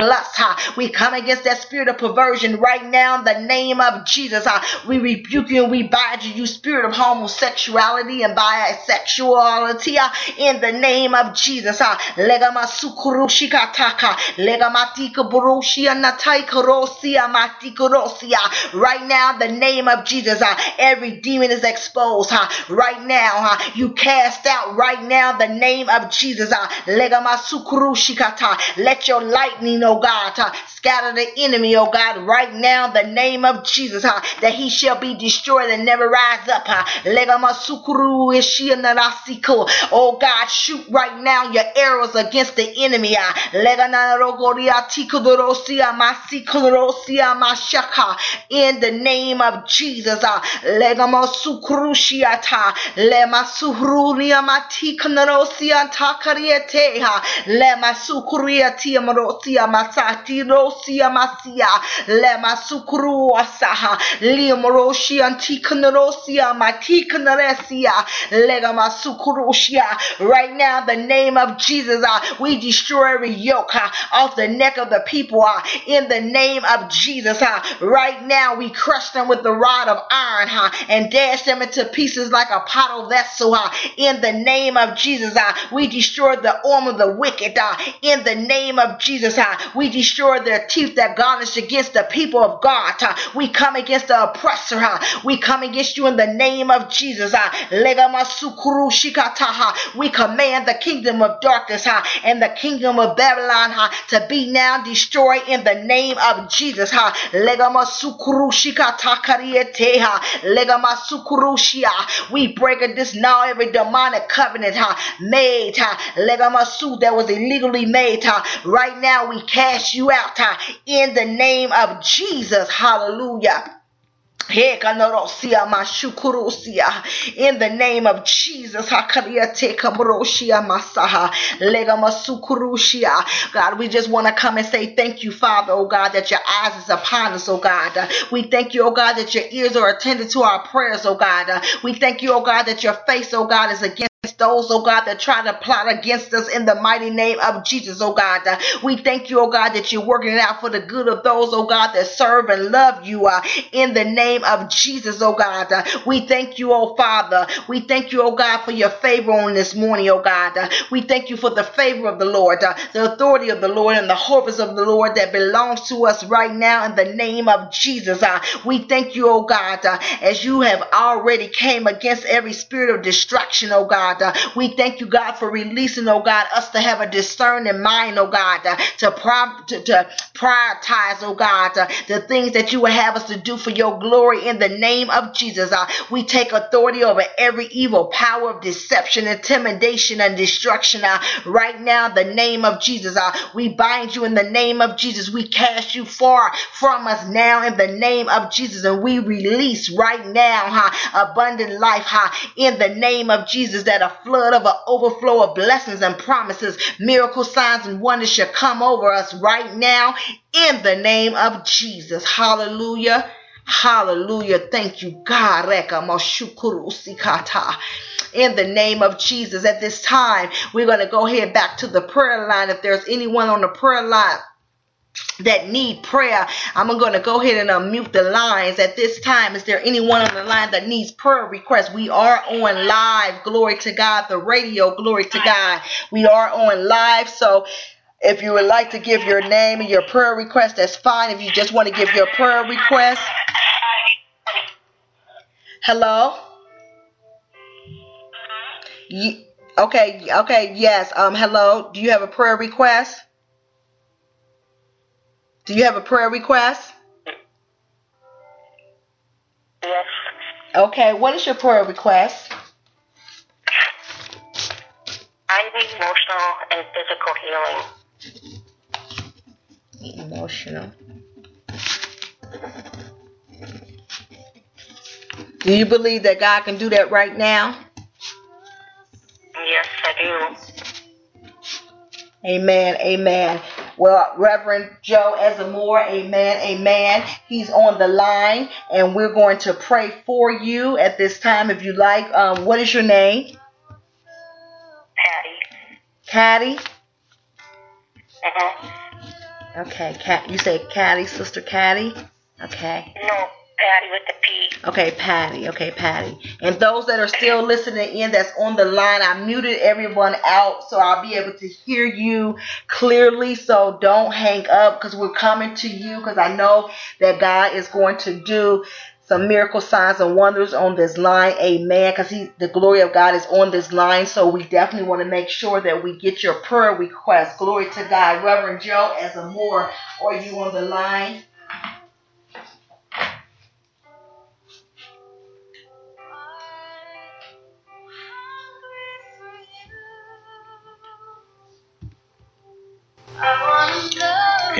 Lust. Uh, we come against that spirit of perversion right now in the name of Jesus. We rebuke you and we bind you, you spirit of homosexuality and bisexuality in the name of Jesus. Uh. Right now, the name of Jesus, uh, every demon is exposed. Uh, right now, uh, you cast out right now the name of Jesus. Uh. Let your lightning, oh God, uh, scatter the enemy, oh God, right now the name of Jesus, uh, that he shall be destroyed and never rise up. Uh. Oh God, shoot right now your arrows against the enemy. uh. In the name of Jesus, uh, masati rosia masia, lema sukuruasaha, liamorosia antikanarosia matikanaresia, legama sukurushia. Right now, the name of Jesus, uh, we destroy every yoke uh, off the neck of the people. Uh, in the name of Jesus, uh, right now, we crush them with the rod of iron uh, and dash them into pieces like a pottle vessel. Uh, in the name of Jesus, uh, we destroy the arm of the wicked. Uh, in the name of Jesus, uh, we destroy their teeth that garnish against the people of God. We come against the oppressor. We come against you in the name of Jesus. We command the kingdom of darkness and the kingdom of Babylon to be now destroyed in the name of Jesus. We break and disannul every demonic covenant made that was illegally made. Right now, we cast you out in the name of Jesus. Hallelujah. In the name of Jesus. God, we just want to come and say thank you, Father, oh God, that your eyes is upon us, oh God. We thank you, oh God, that your ears are attended to our prayers, oh God. We thank you, oh God, that your face, oh God, is against those, oh God, that try to plot against us in the mighty name of Jesus, oh God. We thank you, oh God, that you're working it out for the good of those, oh God, that serve and love you uh, in the name of Jesus, oh God. We thank you, oh Father. We thank you, oh God, for your favor on this morning, oh God. We thank you for the favor of the Lord, uh, the authority of the Lord, and the harvest of the Lord that belongs to us right now in the name of Jesus. Uh, we thank you, oh God, uh, as you have already came against every spirit of destruction, oh God. Uh, we thank you, God, for releasing, oh God, us to have a discerning mind, oh God, to, to, to prioritize, oh God, the things that you would have us to do for your glory in the name of Jesus. Uh, we take authority over every evil power of deception, intimidation, and destruction uh, right now the name of Jesus. Uh, we bind you in the name of Jesus. We cast you far from us now in the name of Jesus. And we release right now huh, abundant life huh, in the name of Jesus that a flood of an overflow of blessings and promises, miracle signs and wonders shall come over us right now in the name of Jesus. Hallelujah. Hallelujah. Thank you, God. In the name of Jesus, at this time, we're going to go ahead back to the prayer line. If there's anyone on the prayer line, that need prayer. I'm going to go ahead and unmute the lines at this time. Is there anyone on the line that needs prayer requests? We are on live. Glory to God. The radio. Glory to God. We are on live. So if you would like to give your name and your prayer request, that's fine. If you just want to give your prayer request. Hello? Okay, okay, yes. Um, hello. Do you have a prayer request? Do you have a prayer request? Yes. Okay, what is your prayer request? I need emotional and physical healing. Emotional. Do you believe that God can do that right now? Yes, I do. Amen. Amen. Well, Reverend Joe Asamoah, amen, amen. He's on the line, and we're going to pray for you at this time if you like. Um, what is your name? Patty. Patty? Uh-huh. Okay, Cat. You say Caddy, Sister Caddy? Okay. No, Patty with the P. Okay, Patty. Okay, Patty. And those that are still listening in that's on the line, I muted everyone out so I'll be able to hear you clearly. So don't hang up because we're coming to you because I know that God is going to do some miracle signs and wonders on this line. Amen. Because he the glory of God is on this line. So we definitely want to make sure that we get your prayer request. Glory to God. Reverend Joe Asamoah, are you on the line?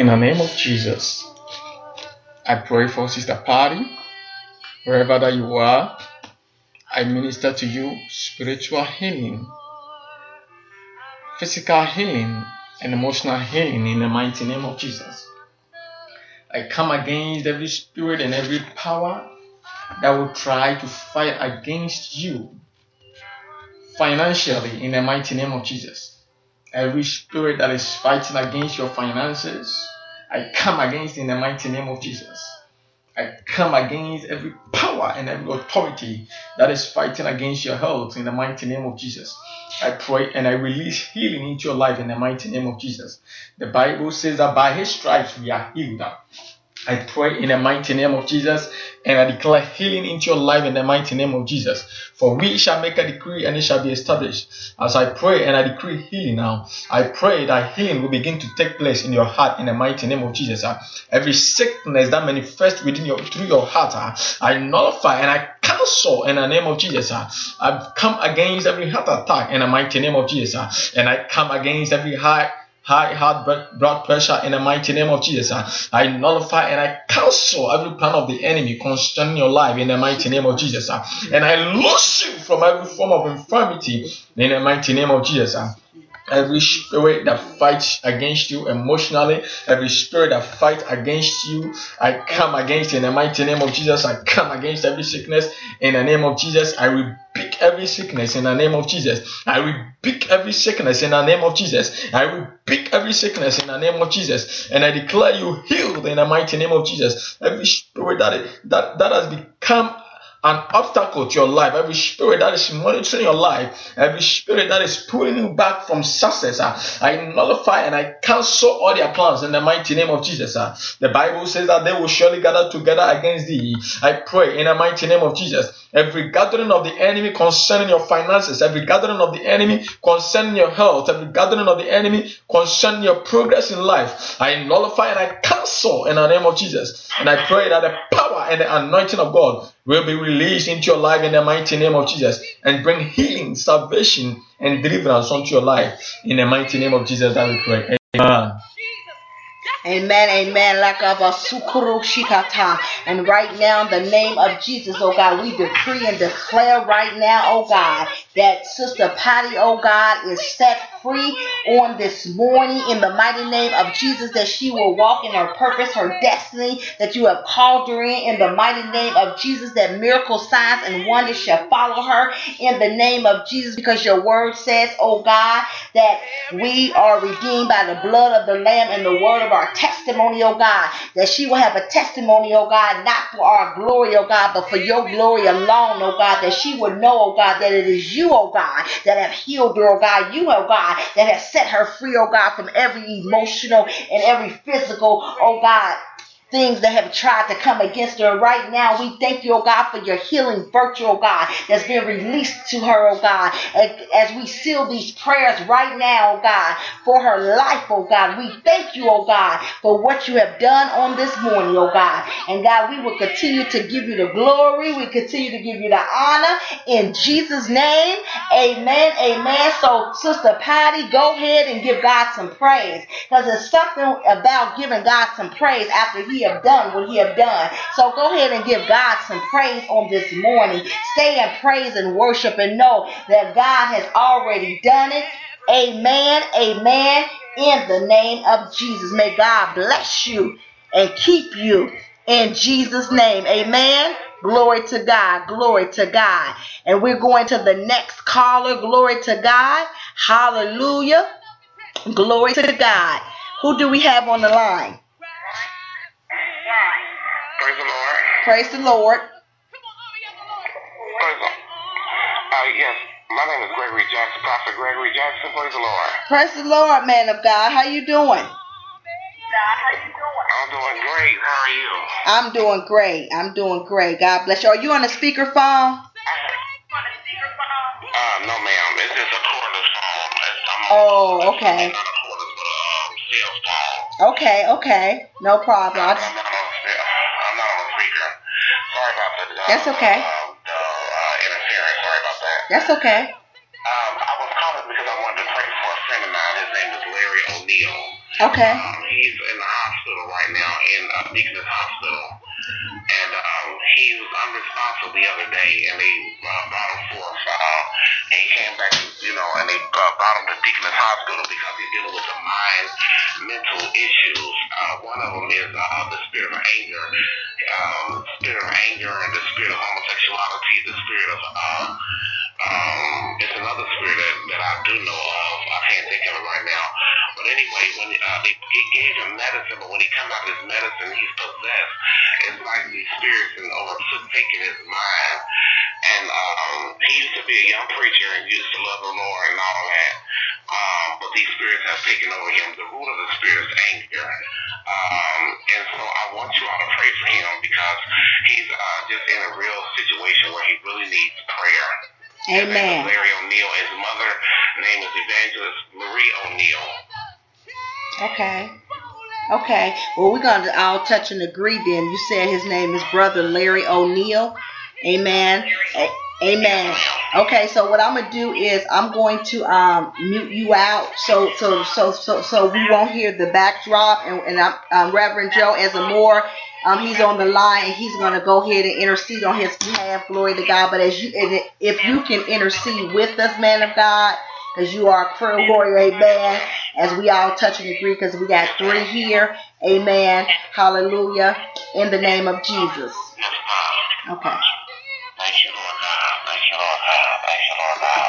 In the name of Jesus, I pray for Sister Patty, wherever that you are. I minister to you spiritual healing, physical healing, and emotional healing in the mighty name of Jesus. I come against every spirit and every power that will try to fight against you financially in the mighty name of Jesus. Every spirit that is fighting against your finances, I come against in the mighty name of Jesus. I come against every power and every authority that is fighting against your health in the mighty name of Jesus. I pray and I release healing into your life in the mighty name of Jesus. The Bible says that by his stripes we are healed. I pray in the mighty name of Jesus and I declare healing into your life in the mighty name of Jesus. For we shall make a decree and it shall be established. As I pray and I decree healing now, I pray that healing will begin to take place in your heart in the mighty name of Jesus. Every sickness that manifests within your through your heart, I nullify and I cancel in the name of Jesus. I come against every heart attack in the mighty name of Jesus. And I come against every high high heart blood- pressure in the mighty name of Jesus. I nullify and I cancel every plan of the enemy concerning your life in the mighty name of Jesus. And I loose you from every form of infirmity in the mighty name of Jesus. Every spirit that fights against you emotionally, every spirit that fights against you, I come against in the mighty name of Jesus. I come against every sickness in the name of Jesus. I rebuke every sickness in the name of Jesus. I rebuke every sickness in the name of Jesus. I rebuke every sickness in the name of Jesus. And I declare you healed in the mighty name of Jesus. Every spirit that, that, that has become an obstacle to your life, every spirit that is monitoring your life, every spirit that is pulling you back from success, ah, I nullify and I cancel all their plans in the mighty name of Jesus. ah. The Bible says that they will surely gather together against thee. I pray in the mighty name of Jesus. Every gathering of the enemy concerning your finances, every gathering of the enemy concerning your health, every gathering of the enemy concerning your progress in life, I nullify and I cancel in the name of Jesus. And I pray that the power and the anointing of God will be released into your life in the mighty name of Jesus and bring healing, salvation, and deliverance unto your life in the mighty name of Jesus that we pray. Amen. Amen, amen. Lakaba sukuru shikata. And right now, in the name of Jesus, oh God, we decree and declare right now, oh God, that Sister Patty, oh God, is set free on this morning in the mighty name of Jesus, that she will walk in her purpose, her destiny that you have called her in, in the mighty name of Jesus, that miracle signs and wonders shall follow her in the name of Jesus, because your word says, oh God, that we are redeemed by the blood of the Lamb and the word of our testimony, oh God, that she will have a testimony, oh God, not for our glory, oh God, but for your glory alone, oh God, that she would know, oh God, that it is you, oh God, that have healed her, oh God, you, oh God, that have set her free, oh God, from every emotional and every physical, oh God, things that have tried to come against her. Right now, we thank you, oh God, for your healing virtue, oh God, that's been released to her, oh God. As we seal these prayers right now, oh God, for her life, oh God, we thank you, oh God, for what you have done on this morning, oh God. And God, we will continue to give you the glory. We continue to give you the honor in Jesus' name. Amen. Amen. So, Sister Patty, go ahead and give God some praise. Because there's something about giving God some praise after He have done what He have done. So go ahead and give God some praise on this morning. Stay in praise and worship and know that God has already done it Amen. Amen. In the name of Jesus. May God bless you and keep you in Jesus' name. Amen. Glory to God. Glory to God. And we're going to the next caller. Glory to God. Hallelujah. Glory to God. Who do we have on the line? Praise the Lord. Praise the Lord. Praise the uh, yes, my name is Gregory Jackson, Pastor Gregory Jackson. Praise the Lord. Praise the Lord, man of God. How you doing? I'm doing great. How are you? I'm doing great. I'm doing great. God bless you. Are you on the speakerphone? Uh, no, ma'am. It's just a cordless phone. Oh, okay. not a cordless, but a um, cell phone. Okay, okay. No problem. About the. Uh, That's okay. Um, the uh, interference. Sorry about that. that's okay. Um, I was calling because I wanted to pray for a friend of mine. His name is Larry O'Neill. Okay. Um, he's in the hospital right now in uh, Deaconess Hospital, and um, he was unresponsive the other day, and they uh, brought him forth. Uh, and he came back, you know, and they uh, brought him to Deaconess Hospital because he's dealing with some mind, mental issues. Uh, one of them is uh, the spirit of anger, um, spirit of anger, and the spirit of homosexuality, the spirit of uh, um, it's another spirit that, that I do know of. I can't think of it right now. But anyway, when uh, they, he gave him medicine, but when he comes out of his medicine, he's possessed. It's like these spirits and overtaking his mind. And um, he used to be a young preacher and used to love the Lord and all that. Um, but these spirits have taken over him. The root of the spirit is anger. Um, and so I want you all to pray for him because he's uh, just in a real situation where he really needs prayer. His name is Amen. Larry O'Neill. His mother name is Evangelist Marie O'Neill. Okay. Okay. Well, we're going to all touch and agree then. You said his name is Brother Larry O'Neill. Amen. A- Amen. Okay, so what I'm gonna do is I'm going to um mute you out so so so so so we won't hear the backdrop and, and I'm, um, Reverend Joe um he's on the line and he's gonna go ahead and intercede on his behalf. Glory to God. But as you and if you can intercede with us, man of God, because you are a prayer warrior, amen. As we all touch and agree, because we got three here, amen. Hallelujah. In the name of Jesus. Okay. Thank you, Lord God. Thank you, Lord God. Thank you, Lord God.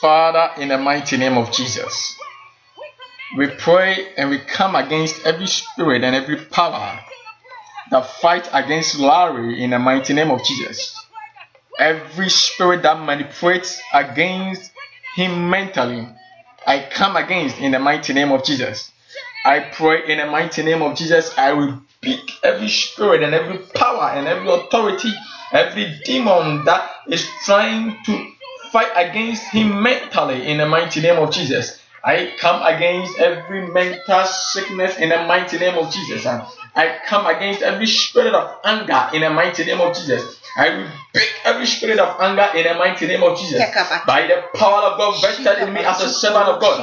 Father, in the mighty name of Jesus, we pray and we come against every spirit and every power that fight against Larry in the mighty name of Jesus. Every spirit that manipulates against him mentally, I come against in the mighty name of Jesus. I pray in the mighty name of Jesus, I rebuke every spirit and every power and every authority, every demon that is trying to fight against him mentally in the mighty name of Jesus. I come against every mental sickness in the mighty name of Jesus. I come against every spirit of anger in the mighty name of Jesus. I rebuke every spirit of anger in the mighty name of Jesus. By the power of God vested in me as a servant of God,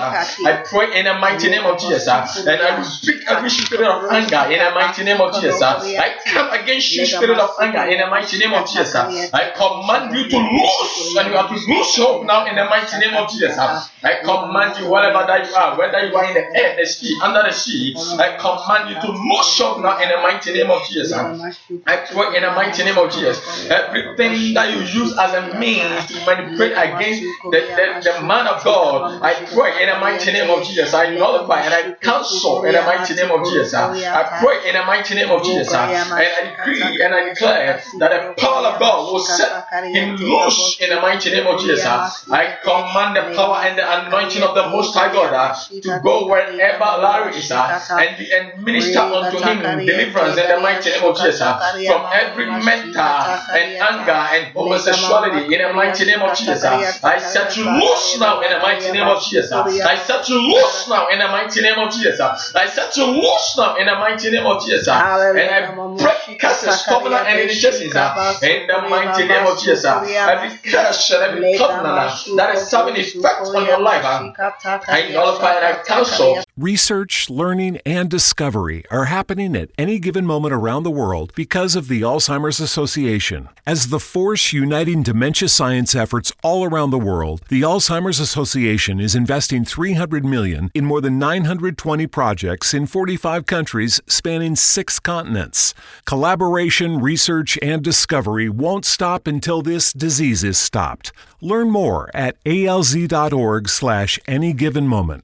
I pray in the mighty name of Jesus. uh, And I rebuke every spirit of anger in the mighty name of Jesus. uh. I come against you, spirit of anger, in the mighty name of Jesus. uh. I command you to loose, and you have to loose hope now in the mighty name of Jesus. I command you, wherever that you are, whether you are in the air, the sea, under the sea, I command you to loose hope now in the mighty name of Jesus. I pray in the mighty name of Jesus. Everything that you use as a means to manipulate against the, the, the man of God, I pray in the mighty name of Jesus. I nullify and I cancel in the mighty name of Jesus. I pray in the mighty name of Jesus. And I decree and I declare that the power of God will set him loose in the mighty name of Jesus. I command the power and the anointing of the Most High God uh, to go wherever Larry is uh, and, and minister unto him deliverance in the mighty name of Jesus uh, from every mental and anger and homosexuality in the mighty name of Jesus. uh. I set you loose now in the mighty name of Jesus. uh. I set you loose now in the mighty name of Jesus. uh. I set you loose now in the mighty name of Jesus. uh. And I break curses, covenant, and initiations uh, in the mighty name of Jesus. uh. Every curse and every covenant uh, that is having effect on your life. I nullify and I cancel. Research, learning, and discovery are happening at any given moment around the world because of the Alzheimer's Association. As the force uniting dementia science efforts all around the world, the Alzheimer's Association is investing 300 million in more than 920 projects in 45 countries spanning 6 continents. Collaboration, research, and discovery won't stop until this disease is stopped. Learn more at alz.org slash any given moment.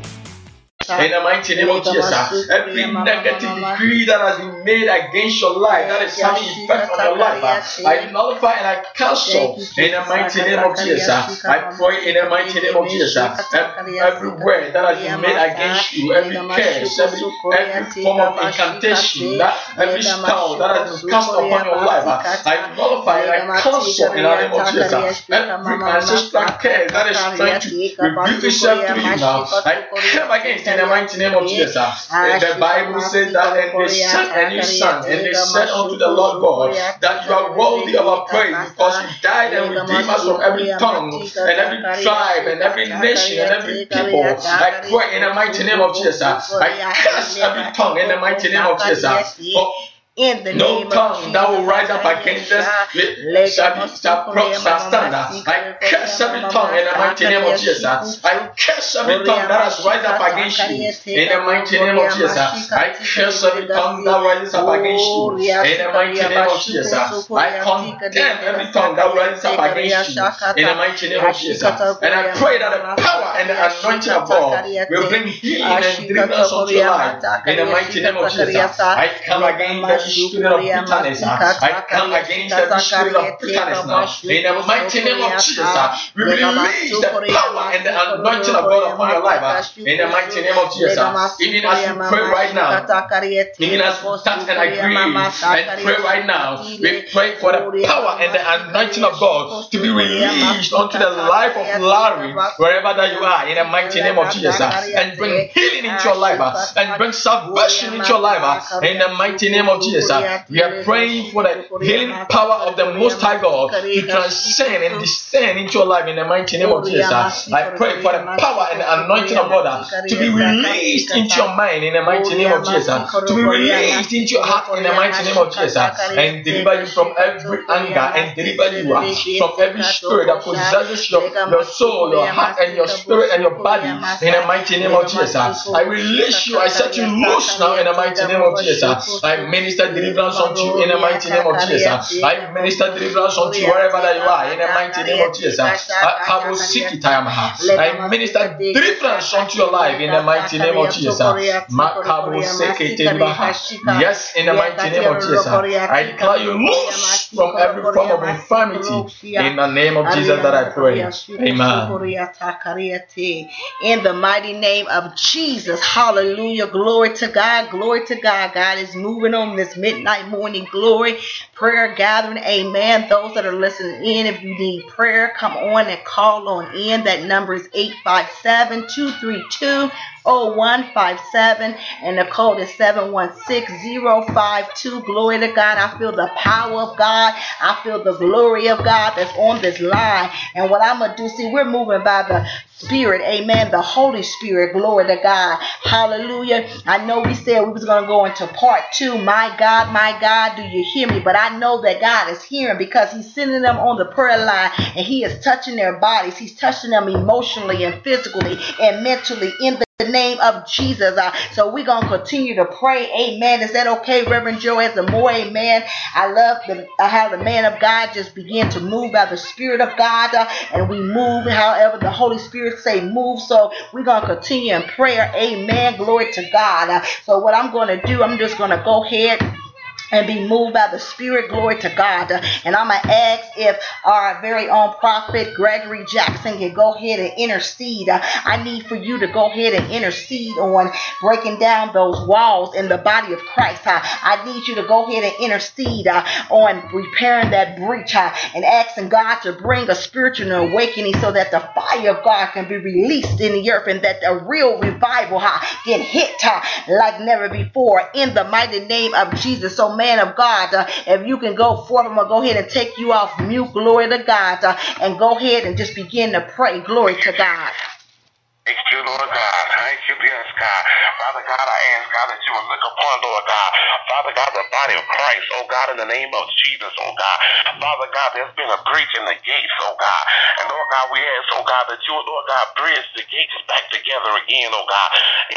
In the mighty name of Jesus, every negative decree that has been made against your life, that is having effect on your life, I nullify and I cancel. In the mighty name of Jesus, I pray in the mighty name of Jesus, every, word that has been made against you, every curse, every, every form of incantation, that every spell that has been cast upon your life, I nullify and I cancel in the name of Jesus. Every ancestral curse that is trying to rebuke itself to you now, I come against in the mighty name of Jesus. The Bible says that and they sent a new son and they said unto the Lord God that you are worthy of our praise because you died and redeemed us from every tongue and every tribe and every nation and every people. I pray in the mighty name of Jesus. I curse every tongue in the mighty name of Jesus. for in the no name tongue of that will rise up against us shall be shall pro- shall stand. I curse every tongue in the mighty name of Jesus. I curse every tongue that has risen up against you in the mighty name of Jesus. I curse every tongue that rises up against you in the mighty name of Jesus. I condemn every tongue that rises up against you in the mighty name of Jesus. And I pray that the power and the anointing of God will bring healing and deliverance unto your life in the mighty name of Jesus. I come against every spirit of bitterness. I come against every spirit of bitterness now. In the mighty name of Jesus, we release the power and the anointing of God upon your life. In the mighty name of Jesus, even as you pray right now, even as we stand and agree and pray right now, we pray for the power and the anointing of God to be released onto the life of Larry, wherever that you are, in the mighty name of Jesus, and bring healing into your life, and bring salvation into your life, in the mighty name of Jesus. Uh, we are praying for the healing power of the Most High God to transcend and descend into your life in the mighty name of Jesus. Uh. I pray for the power and the anointing of God uh, to be released into your mind in the mighty name of Jesus, to be released into your heart in the mighty name of Jesus, and deliver you from every anger and deliver you uh, from every spirit that possesses your, your soul, your heart, and your spirit and your body in the mighty name of Jesus. I release you, I set you loose now in the mighty name of Jesus. I minister deliverance unto you in the mighty name of Jesus. I minister deliverance unto you wherever that you are in the mighty name of Jesus. I will seek it, I am I minister deliverance unto your life in the mighty name of Jesus. Makabo sekete baha. Yes, in the mighty name of Jesus. I declare you loose from every form of infirmity in the name of Jesus that I pray. Amen. In the mighty name of Jesus. Hallelujah. Glory to God. Glory to God. God is moving on this midnight morning glory prayer gathering. Amen. Those that are listening in, if you need prayer, come on and call on in. That number is 857 232 0157 and the code is 716052. Glory to God. I feel the power of God. I feel the glory of God that's on this line. And what I'm going to do, see, we're moving by the Spirit. Amen. The Holy Spirit. Glory to God. Hallelujah. I know we said we was to go into part two. My God, my God, do you hear me? But I know that God is hearing because he's sending them on the prayer line and he is touching their bodies. He's touching them emotionally and physically and mentally in the the name of Jesus. Uh, so we're going to continue to pray. Amen. Is that okay, Reverend Joe? Asamoah amen. I love the, uh, how the man of God just began to move by the Spirit of God. Uh, and we move however the Holy Spirit say move. So we're going to continue in prayer. Amen. Glory to God. Uh, so what I'm going to do, I'm just going to go ahead and be moved by the Spirit. Glory to God. And I'm going to ask if our very own prophet Gregory Jackson can go ahead and intercede. I need for you to go ahead and intercede on breaking down those walls in the body of Christ. I need you to go ahead and intercede uh, on repairing that breach uh, and asking God to bring a spiritual awakening so that the fire of God can be released in the earth and that a real revival can hit uh, like never before in the mighty name of Jesus. So, man of God, uh, if you can go forth, I'm going to go ahead and take you off mute. Glory to God. Uh, and go ahead and just begin to pray. Glory to God. Thank you, Lord God. Thank you, yes, God. Father God, I ask, God, that you would look upon, Lord God. Father God, the body of Christ, oh God, in the name of Jesus, oh God. Father God, there's been a breach in the gates, oh God. And Lord God, we ask, oh God, that you would, Lord God, bridge the gates back together again, oh God,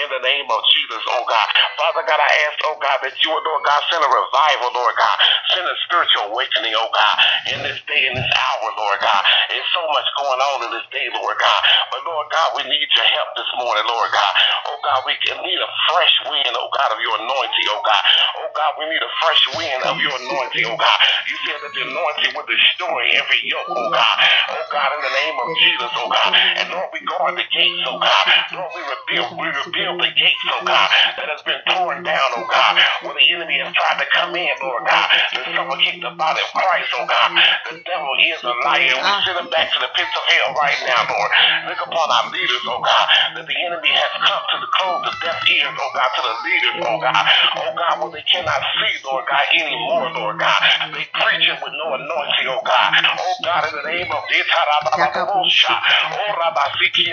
in the name of Jesus, oh God. Father God, I ask, oh God, that you would, Lord God, send a revival, Lord God. Send a spiritual awakening, oh God, in this day, in this hour, Lord God. There's so much going on in this day, Lord God. But Lord God, we need your help this morning, Lord God. Oh God, we need a fresh wind, oh God, of your anointing, oh God. Oh God, we need a fresh wind of your anointing, oh God. You said that the anointing would destroy every yoke, oh God. Oh God, in the name of Jesus, oh God. And Lord, we guard the gates, oh God. Lord, we rebuild, we rebuild the gates, oh God, that has been torn down, oh God. When the enemy has tried to come in, Lord God, to suffocate the body of Christ, oh God. The devil is a liar. We send him back to the pits of hell right now, Lord. Look upon our leaders, oh God, that the enemy has come to the close the deaf ears, oh God, to the leaders, oh God. Oh God, when they cannot see, Lord God, anymore, Lord God. They preaching with no anointing, oh God. Oh God, in the name of Oh Rabasiki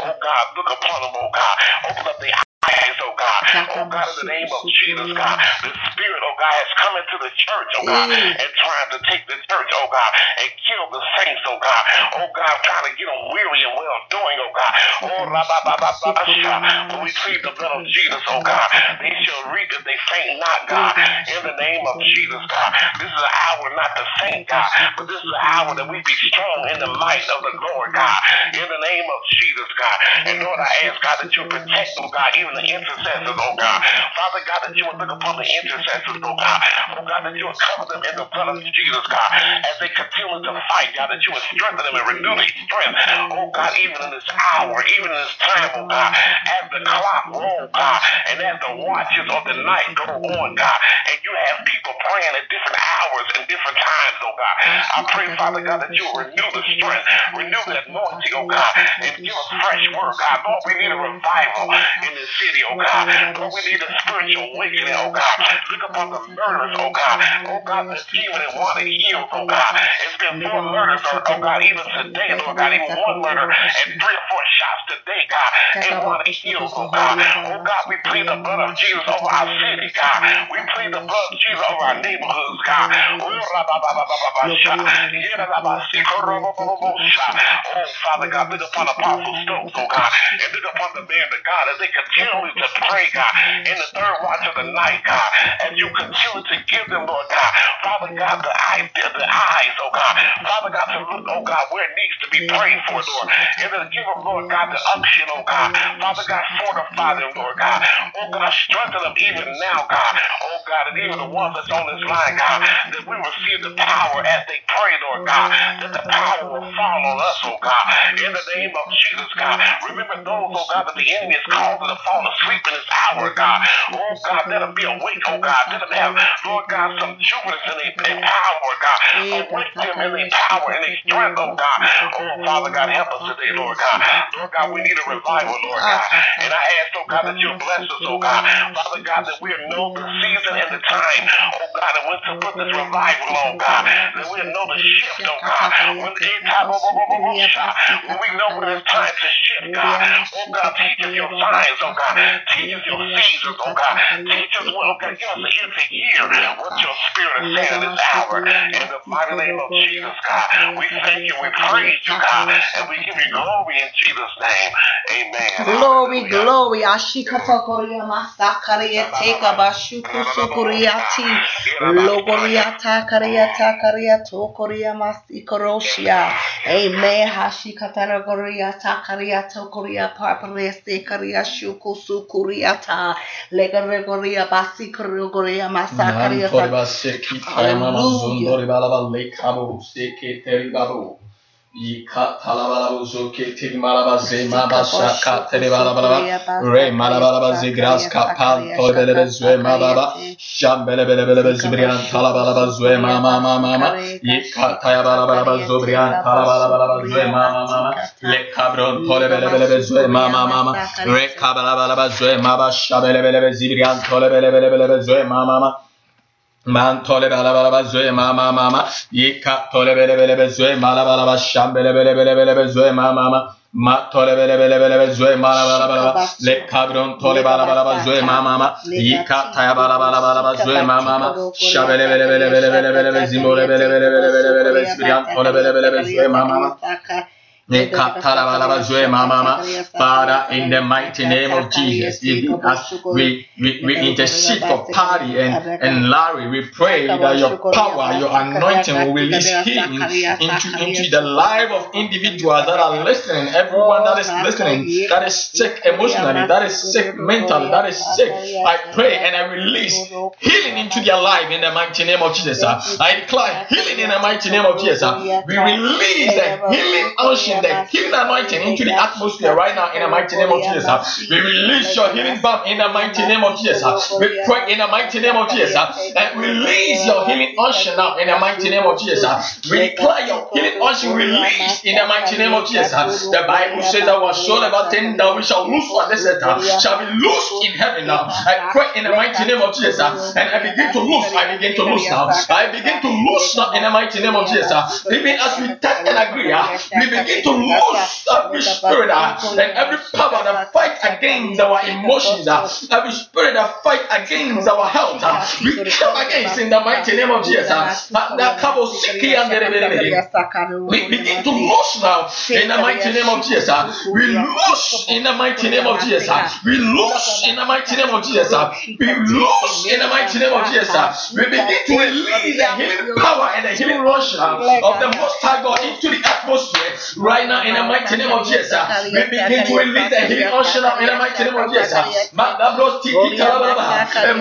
Oh God, look upon them, oh God. Open up the eyes, oh God. Oh God, in the name of Jesus, God. The Spirit, oh God, has come into the church, oh God, and trying to take the church, oh God, and kill the saints, oh God. Oh God, trying to get them weary and well doing, oh God. Oh Rababababasha. When we plead the blood of Jesus, oh God, they shall reap if they faint not, God. In the name of Jesus, God. This is an hour not to faint, God, but this is an hour that we be strong in the might of the Lord, God. In the name of Jesus, God. And Lord, I ask, God, that you protect, oh God, even the intercessors, oh God. Father God, that you would look upon the intercessors, oh God. Oh God, that you would cover them in the blood of Jesus, God. As they continue to fight, God, that you would strengthen them and renew their strength. Oh God, even in this hour, even in this time, oh God, as the clock rolls, God, and as the watches of the night go on, God, and you have people praying at different hours and different times, oh God. I pray, Father God, that you will renew the strength, renew the anointing, oh God, and give us fresh word, God. Lord, we need a revival in this city, oh God. Lord, we need a spiritual awakening, oh God. Look upon the murders, oh God. Oh, oh God, the demon that want to heal, oh God. It's been four murders, oh God, even today, Lord God, even one murder and three or four shots today, God. They want to heal, oh God. Oh God, we plead the blood of Jesus over our city, God. We plead the blood of Jesus over our neighborhoods, God. Oh, Father God, look upon Apostle Stokes, oh God, and look upon the man of God as they continue to pray, God, in the third watch of the night, God, and you continue to give them, Lord God, Father God, the idea, the eyes, oh God, Father God, to look, oh God, where it needs to be prayed for, Lord, and to give them, Lord God, the unction, oh God, Father God, fortify them, Lord God, oh God, strengthen them even now, God, oh God, and even the ones that's on this line, God, that we receive the power as they pray, Lord God, that the power will fall on us, oh God, in the name of Jesus, God, remember those, oh God, that the enemy is causing to fall asleep in this hour, God, oh God, let them be awake, oh God, let them have, Lord God, some jubilance in their, power, God, awake them in their power and their strength, oh God, oh Father God, help us today, Lord God, Lord God, we need a revival, Lord God, and I ask, oh God, that you bless us, oh God, Father God, that we know the season and the time, oh God, and when to put this revival on, God, that we know the shift, oh God, when the time, oh, oh, oh, oh, oh, when we know when it's time to shift, God, oh God, teach us your signs, oh God, teach us your seasons, oh God, teach us what, oh God, give us the ear what your spirit is saying in this hour, in the mighty name of Jesus, God, we thank you, we praise you, God, and we give you glory in Jesus' name, amen. Glory, glory. Ashikata koria masakaria teka bashuku. Amen. Su korea ta lega korea basi korea korea masa Kalabalabuzuk til malabazı mabasa kateli balabala re malabalaba zigras kapan tolbelebe züe mababa şam bele bele bele zübriyan talabalaba züe mama mama mama yikataya balabalaba zübriyan talabalaba züe mama mama le kabron tolbele bele bele züe mama mama re kabalabalaba züe mabasha bele bele zübriyan tolbele bele bele züe mama mama Man tole bala bala ba zwe ma ma ma ma yika tole bele bele be zwe ma la bala ba sham bele bele bele bele be zwe ma ma ma ma tole bele bele bele be zwe ma la bala bala ba le kabron tole bala bala ba zwe ma ma ma yika taya bala bala bala ba zwe ma ma ma sha bele bele bele bele bele bele be zimore bele bele bele bele bele be zbrian tole bele bele be zwe ma ma ma Father, in the mighty name of Jesus, we, we, we intercede for Patty and, and Larry, we pray that your power, your anointing will release healing into, into the life of individuals that are listening, everyone that is listening, that is sick emotionally, that is sick mentally, that is sick. I pray and I release healing into their life in the mighty name of Jesus. I declare healing in the mighty name of Jesus. We release the healing the healing anointing into the atmosphere right now in the mighty name of Jesus. We release your healing balm in the mighty name of Jesus. We pray in the mighty name of Jesus and release your healing unction now in the mighty name of Jesus. We declare your healing unction released in the mighty name of Jesus. The Bible says that was shown about ten that we shall lose on this earth uh, shall be loosed in heaven now. I pray in the mighty name of Jesus and I begin to lose. I begin to lose now. I begin to lose now in the mighty name of Jesus. Even as we touch and agree, uh, we begin to loose every spirit uh, and every power that fight against our emotions, uh, every spirit that fight against our health. Uh, we come against in the mighty name of Jesus. Uh, that cover sicky and we begin to lose now in the mighty name of Jesus. Uh, we lose in the mighty name of Jesus. Uh, we lose in the mighty name of Jesus. Uh, we loose in the mighty name of Jesus. Uh, we begin to release the healing power and the healing rush uh, of the Most High God into the atmosphere right now in the mighty name of Jesus. We begin to release the healing ocean in the mighty name of Jesus.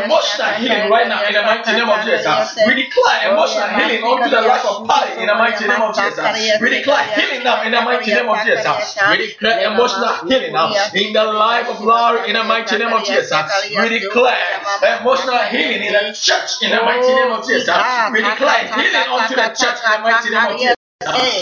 Emotional healing right now in the mighty name of Jesus. We declare emotional healing onto the life of Patty in the mighty name of Jesus. We declare healing now in the mighty name of Jesus. We declare emotional healing now in the life of Larry in the mighty name of Jesus. We declare emotional healing in the church in the mighty name of Jesus. We declare healing onto the church in the mighty name of Jesus.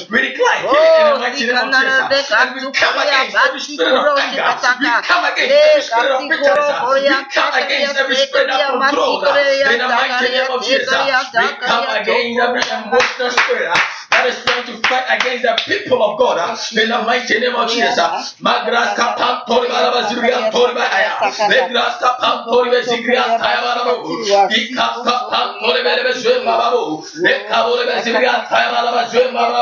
We declare healing in the mighty name of Jesus. And we come against every spirit of anger. We come against every spirit of bitterness. We come against every spirit of control. In the mighty name of Jesus. We come against every emotional spirit that is trying to fight against the people of God uh, in the mighty name of Jesus. Magras kapan tori bala bazurian tori baya. Megras kapan tori bazurian taya bala bu. Ikap kapan tori bala bazurian baba bu. Ekap tori bazurian taya bala bazurian baba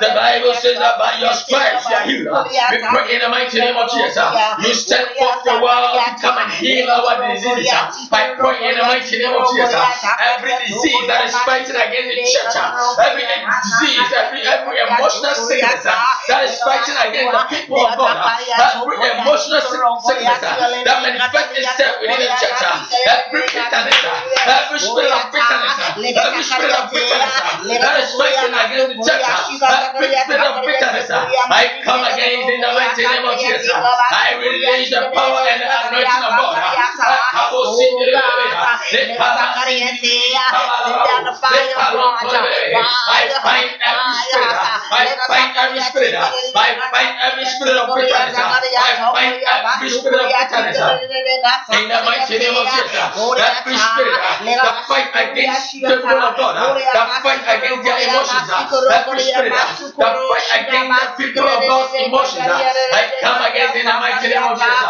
The Bible says that by your stripes you are healed. We pray in the mighty name of Jesus. You sent forth the world to come and heal our diseases. I pray in the mighty name of Jesus. Every disease that is fighting against the church, every disease, every every emotional sickness uh, that is fighting against the people of God, uh, every emotional sickness uh, that manifests itself within the church. Every bitterness, every spirit of bitterness, every spirit of bitterness that is fighting against the church. Every spirit of bitterness, I come against in the mighty name of Jesus. I release the power and the anointing of God. I every spirit. I every spirit. I every spirit of bitterness. I every spirit of bitterness. In the mighty name of Jesus. Every spirit that fight against the people of God. That fight against their emotions. Every spirit that fight against the people of God's emotions. Uh, I come against in the mighty name of Jesus.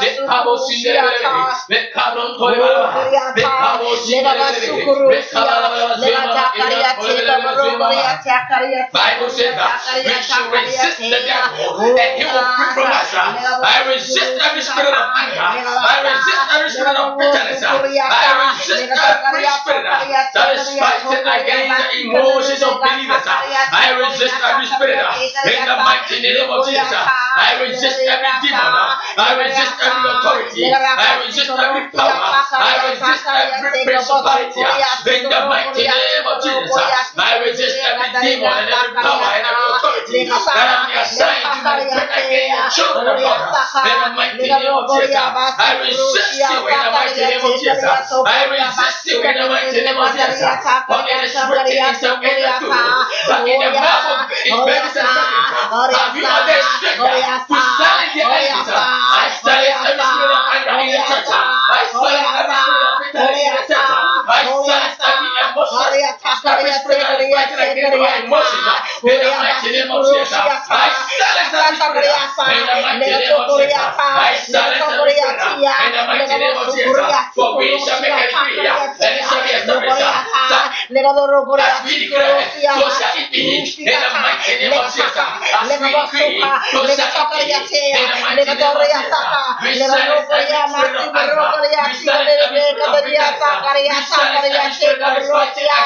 every spirit that is, that is fighting against the people of God's emotions. I bind that spirit in the mighty name of Jesus. I bind every spirit in the mighty name of Jesus. I bind every spirit in the mighty name of Jesus. For what for whatsoever thing that we shall bind on this earth shall be bind in heaven. I pray in the mighty name of Jesus. And I bind every spirit in the mighty name of Jesus. Bible says we should resist the devil and he will flee from us. I resist every spirit of anger. I resist every spirit of bitterness. I resist every spirit that is fighting against the emotions of believers. I resist every spirit in the mighty name of Jesus. I resist every demon. I resist every authority. I resist every power. I resist every principality in the mighty name of Jesus. I resist every demon and every power and every authority that been assigned to me against the children of God. In the mighty name of Jesus. I resist you in the mighty name of Jesus. I resist you in the mighty name of Jesus. For it is written in Psalm 82 that in the mouth of in have you not the strength to silence the enemies? I silence every spirit of anger in the church. I silence Let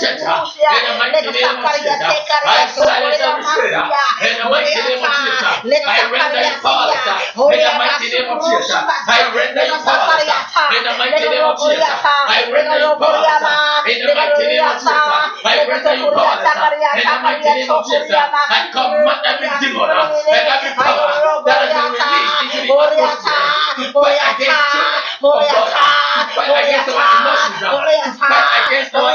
the church. In the mighty name of I silence every spirit. The mighty name of Jesus. I render you the mighty name of Jesus. I render you powerless. In the mighty name of Jesus. I render you powerless. In the mighty name of Jesus. I render you powerless. In the mighty name of Jesus. I command every demon and every power that has been released into the atmosphere to fight against children of God. Fight against our emotions. Fight against our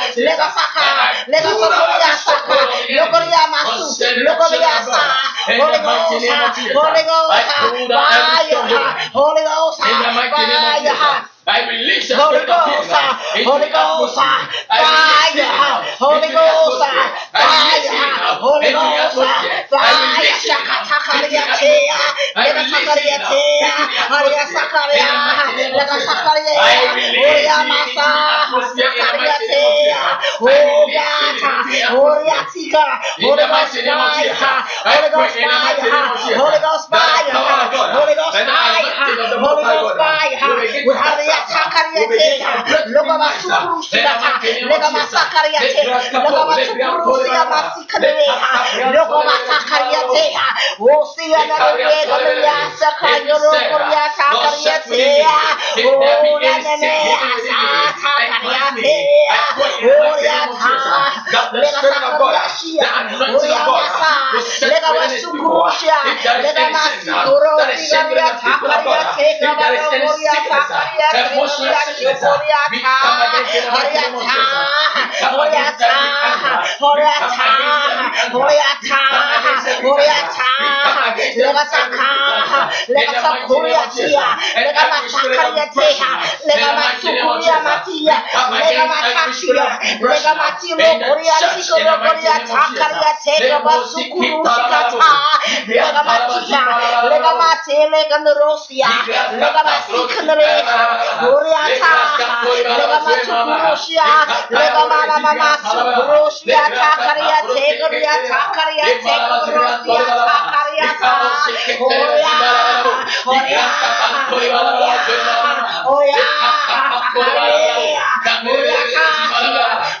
lega saka, lega sokoria saka, lokoria masu, lokoria sa, Holy Ghost, Holy Ghost, fire, Holy Ghost, fire. I release the Holy Ghost, ah. Holy Ghost, ah. fire, Holy Ghost, atmosphere. I release it fire, Holy Ghost, fire, release it into the Shakatakaria ah. atmosphere. tea, I lega release it sakaria into tea, the Haria atmosphere. sakaria, In the mighty name of lega Jesus. sakaria, I release Horia it into masa, the atmosphere. In the sakaria mighty name of tea, Jesus. I oh release it God, into the Horia atmosphere. tika, In Holy Ghost mighty name of Jesus, fire, Holy Ghost in the mighty name of fire, Holy Ghost fire, power of God Holy Ghost and the anointing of fire, Holy Ghost God fire, will begin we to have the tap atakaria will begin tea, to break loga through minds masukuru in the shirata, mighty name of lega Jesus. masakaria Let tea, grass loga couple, let ground masukuru hold shira it Let masikaria, Casabrian loga hold Let tea, o siya na rege galia sakayo rokoria takaria tea, o na nene asa takaria tea, o ya ta, lega sakaria shia, o ya masa, lega masukuru shia, lega masikoro tigaria takaria tea, rokoria takaria emotional sickness, uh, we ta, come against it in the name of ta, Jesus. Uh, we come against every ta, anger. Uh, we come against every anger. Horia We come against ta, every horia anger. We come ta, against lega taka, lega sakuria tia, lega masakaria teha, lega masukuria matia, lega matatia, lega matilo kuria tiko kuria takaria teka basukuru sikata, lega matia, lega mate, lega lega masiknereha, kuria ta, lega masukurusia, takaria teka takaria teka kurusia takaria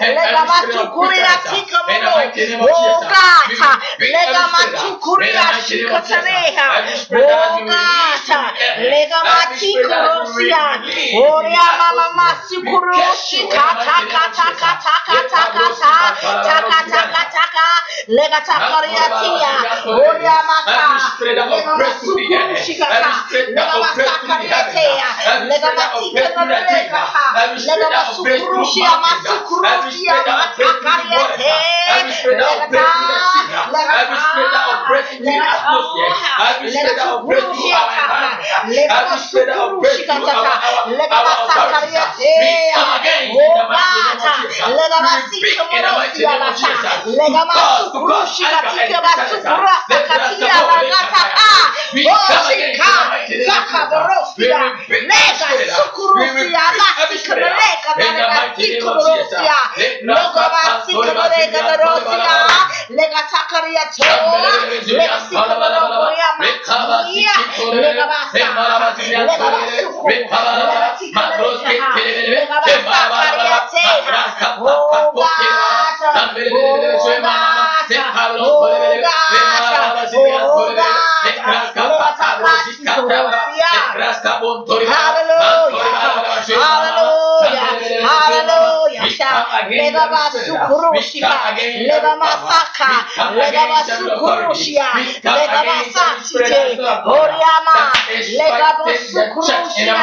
haleluya, oya kasia, oya mama masika, lega masukurusia, lega mama mama siknereha, sakaria ta, lagata, lagata, legatikorosia, legatakaria lega mama masukurusia, Hey, hasaka, lega tikataka, lega mosukoria, tikaboroshikata, lega masukurushiata, lega matati korosia, masikamaro, rasaka, lega matukuria, tikamaro, oh matukuria, shikataneha, oh kaka borosia lega sukurusia basika lega lega sukurusia lega basika lega borosia lega takaria toa lega sika borosia makia lega basa lega basuku lega tika lega basakaria teha oh God Leva masukurushia, leva masaka, leva masukurushia, leva masatite, oriama, leva masukurushia,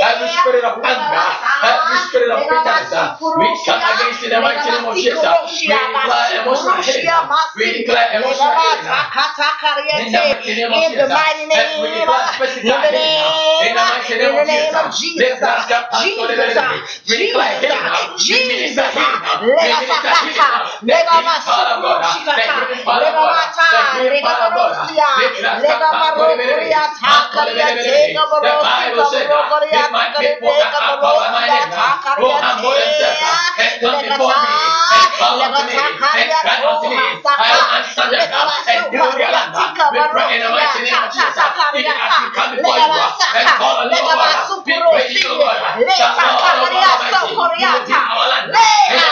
Every spirit of anger, every spirit of bitterness, we come against in the mighty name of Jesus. We declare emotional healing. We declare emotional healing. In the mighty name of in the Jesus. mighty name, We declare in physical the healing. In the mighty name, in the name of Jesus. Jesus, Jesus. Healing. Jesus, Lega masukura, lega macha, lega marosia, lega marokoria, chakaria, lega marosia, marokoria, chakaria, lega marosia, chakaria, lega Lega masukura, lega masukura, lega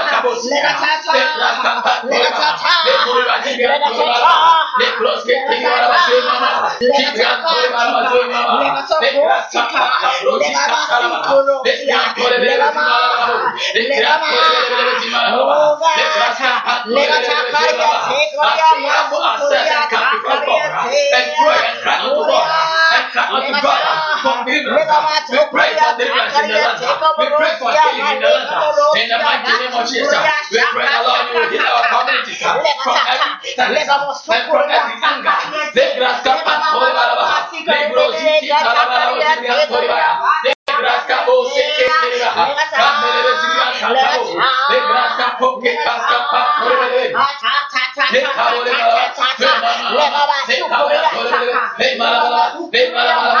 Lord you will minister to us healing. In the mighty name of Jesus, we pray for healing on our Kabosia. In the mighty name of Jesus, we pray, the Lord, you will heal our communities from every sadness and from every anger. Let graska pastor baraba. Let brositi kalabara osiria toribaya. Let graska bose ketereba. Kamere siria kalabo. Let kaska pastor baraba. Let baraba. Let.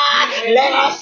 Let us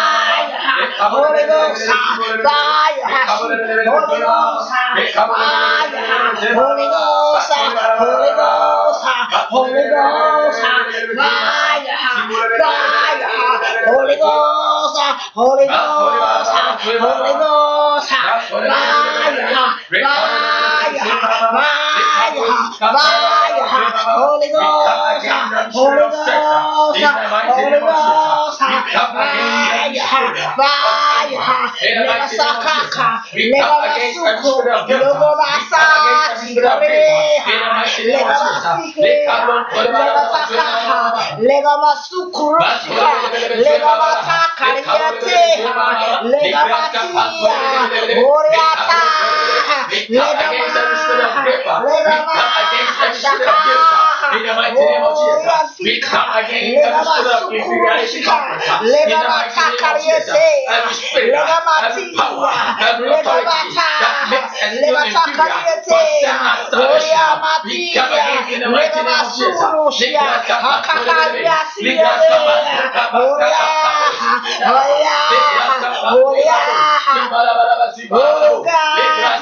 Holy Ghost Holy Ghost, Holy Ghost Holy Ghost, Holy Ghost. Holy Ghost. Holy Ghost Holy Ghost, Holy Ghost, Holy Ghost, Holy Ghost, Holy Ghost, fire. ーホリゴーサホリゴーサホリゴーサバーヤハバーヤハバーヤハバーヤハホリゴーサホリゴーサホリゴーサバーヤハバーヤハメガーカカメガマスコヨゴバサーコレハーガマスーレレガーサカレーマス basukurushia lebabata kariateha lebabatia oriata lebama lebama in the name of Jesus, we come against every the mighty of the mighty Oh God,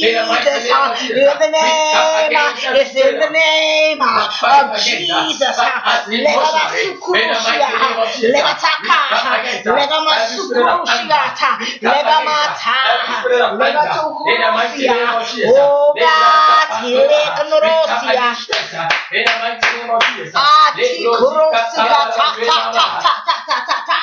In the name of Jesus. It's in the name of Jesus. Legabasukurushia. Legataka. Legamasukurushiata. Legamata. Legatukurushia. Oh God, Hilekanorosia. Ati kurusia ta ta ta ta ta ta ta ta.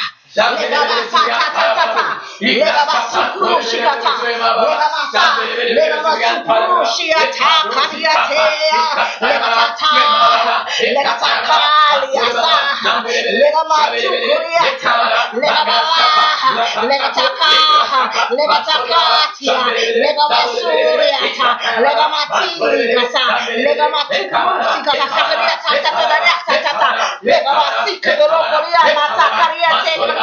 Legamasuriata,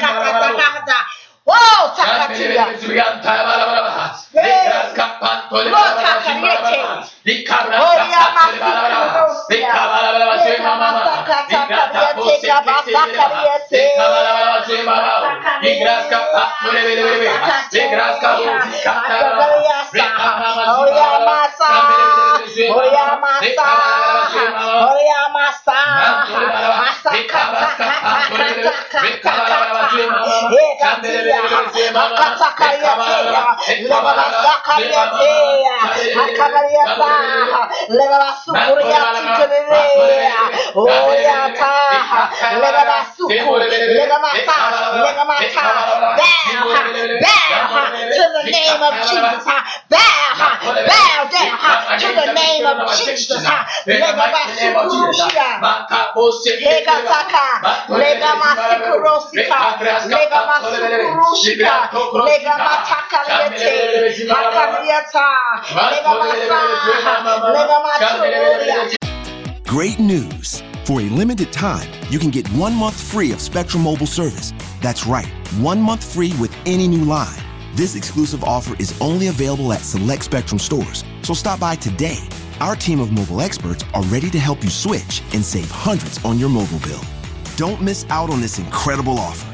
Kata kata. Wow, takatiya. Yes. Lord, takatiya. Oria masikurusia. Masa, masa, Makatakariatea, Labarasakariatea, to the Jesus, to the Legamasukurushika, Legamatakalyate, Hakaliata, Legamasa, Legamaturia. Great news! For a limited time, you can get one month free of Spectrum Mobile service. That's right, one month free with any new line. This exclusive offer is only available at select Spectrum stores, so stop by today. Our team of mobile experts are ready to help you switch and save hundreds on your mobile bill. Don't miss out on this incredible offer.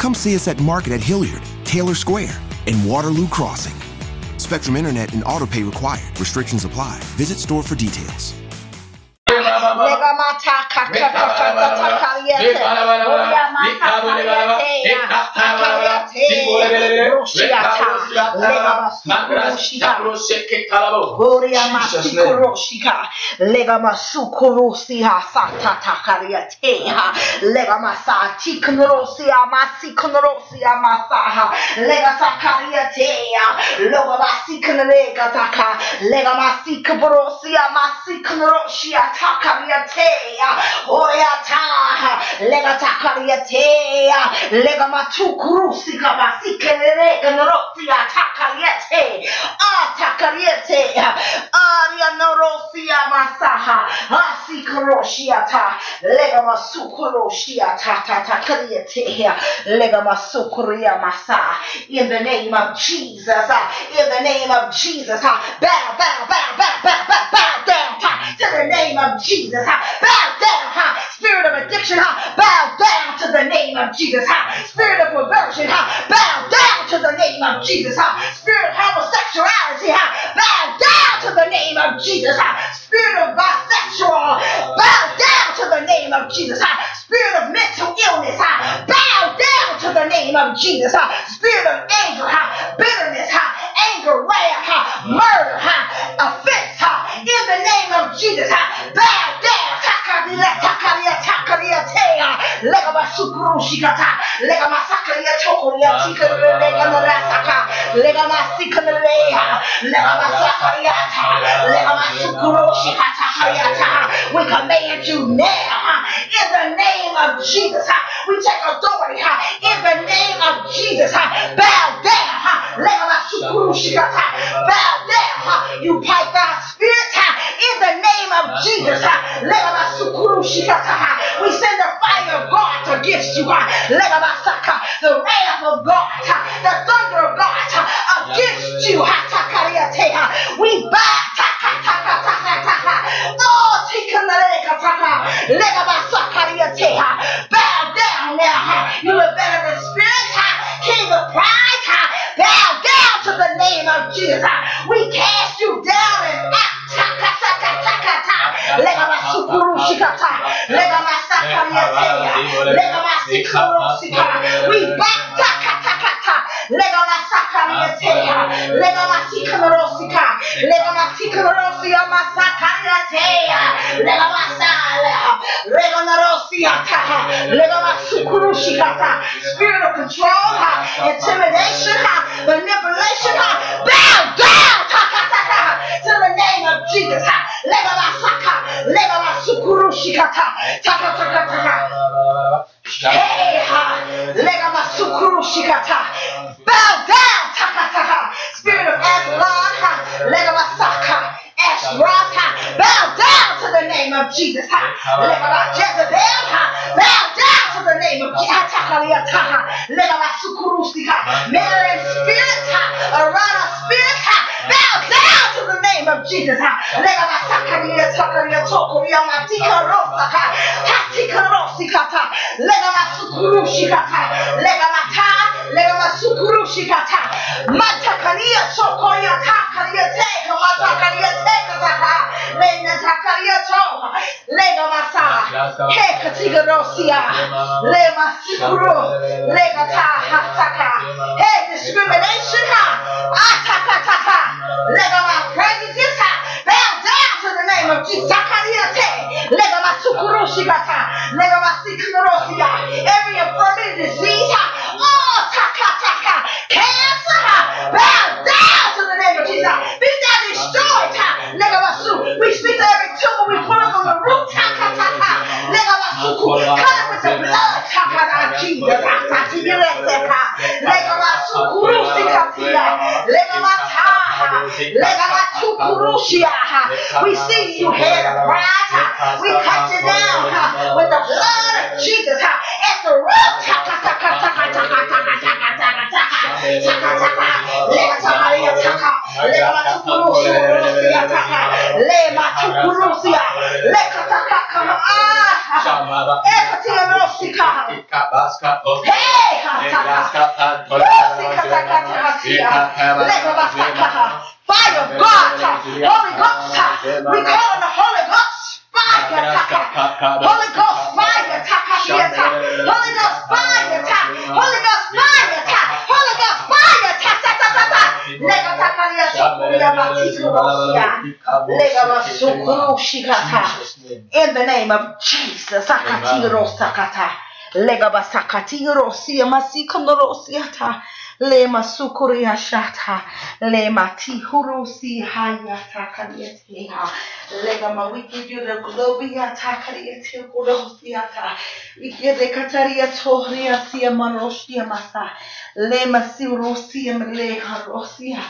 Come see us at Market at Hilliard, Taylor Square, and Waterloo Crossing. Spectrum Internet and autopay required. Restrictions apply. Visit store for details. Legamata kakakakakakaliete. Oyamata kaliete. Kakaliete. Roshiata. Legamasukurushika. Masaha. In the name of Jesus in the name of Jesus bow bow bow bow bow bow bow down to the name of Jesus. Bow down, ha. spirit of addiction. Ha. Bow down to the name of Jesus. Ha. Spirit of perversion. Ha! Bow down to the name of Jesus. Ha. Spirit of homosexuality. Ha. Bow down to the name of Jesus. Ha. Spirit of bisexual. Bow down to the name of Jesus. Ha. Spirit of mental illness. Ha. Bow down to the name of Jesus. Ha. Spirit of anger, ha. bitterness, ha. anger, wrath, ha! murder, ha. offense. Ha. In the name of Jesus, ha. bow down. Takaria, We command you now. In the name of Jesus, we take authority. In the name of Jesus, bow down. Bow down. You down spirit. In the name of Jesus, we send the fire of God against you. Uh, the wrath of God, uh, the thunder of God uh, against you. We bind. Oh, bow down now. You rebellious spirit, king of pride. Bow down to the name of Jesus. We cast you down and out. We back. Spirit of control, uh, intimidation, uh, manipulation, uh, bow down to the name of Jesus shikata, tata lega masukuru. Bow down, taka. Spirit of Aslan, lega masaka. Ashraf, bow down to the name of Jesus. Lega Jezebel, bow down to the name of Jesus. And Spirit name of Jesus. Legamasakaria Thank you. sokoya takaria teka matakaria taka. Takaria to. Masa. Ta hataka. Discrimination ha. Ataka taka prejudice ha in the name of Jesus. Sakariate, legabasukurushigata, legabasikorosia, every infirmity disease, oh, taka, taka, cancer, bow down to the name of Jesus. Be thou destroyed, legabasu. We speak to every tumor, we pull it on the root, taka, taka, legabasuku, cut it with the blood, taka, Jesus, akatigirete, legabasu, legabata, legabatu, kurushia, we things you head of pride, we cut you down with the blood of Jesus at the root. Let somebody Hey! fire of God. Holy Ghost, we call on the Holy Ghost fire. Holy Ghost fire. Holy Ghost fire. Holy Ghost fire. Holy Ghost fire. In the name of Jesus, Amen. Lema sukuria shata. Lema tihurusi hayata karietia. Legama, we give you the glory atakariete kurosiata. We give the kataria tohria siya maroshia masa. Lema siurosia mleha rosia.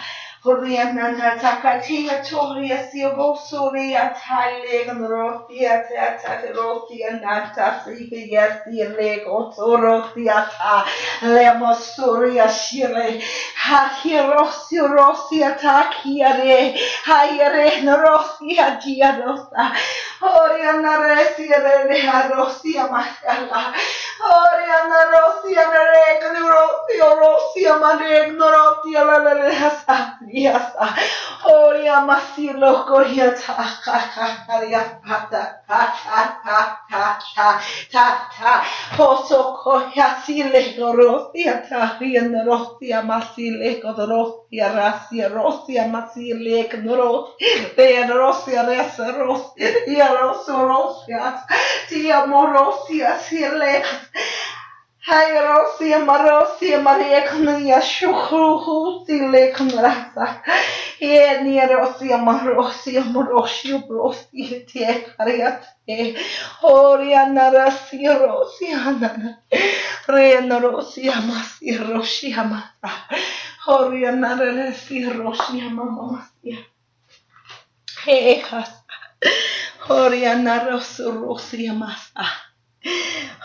Riananatakatia Toria Siobosuria Taleg Rothia Tatarothia Nata Sikia Silego Torothia Ta Lemosuria Shire Hahirosio Rosia Takiare Hayare Norosia Diarosa Orianaresia Reharosia Masala. Orianarosia Regno Rosia Maregno Rotia Lalehasati Diasa, Horia Masilo Koria ta ta ta ta ta ta ta Hoso Koria Sile Gorosia ta Rien Rosia Masile Gorosia Rasia Rosia Masile Goro Tea Rosia Resa Rosia Rosia Rosia Tia Morosia Sile Hej Rosemar, Rosemar, jag kommer jag tjoho till jag kommer alltså. Här nere Rosemar, Rosemar, Rosemar, Rosemar, Horiana rasi rosiana rena rosiama si rosiama horiana rasi rosiama masia hejas horiana rasi rosiama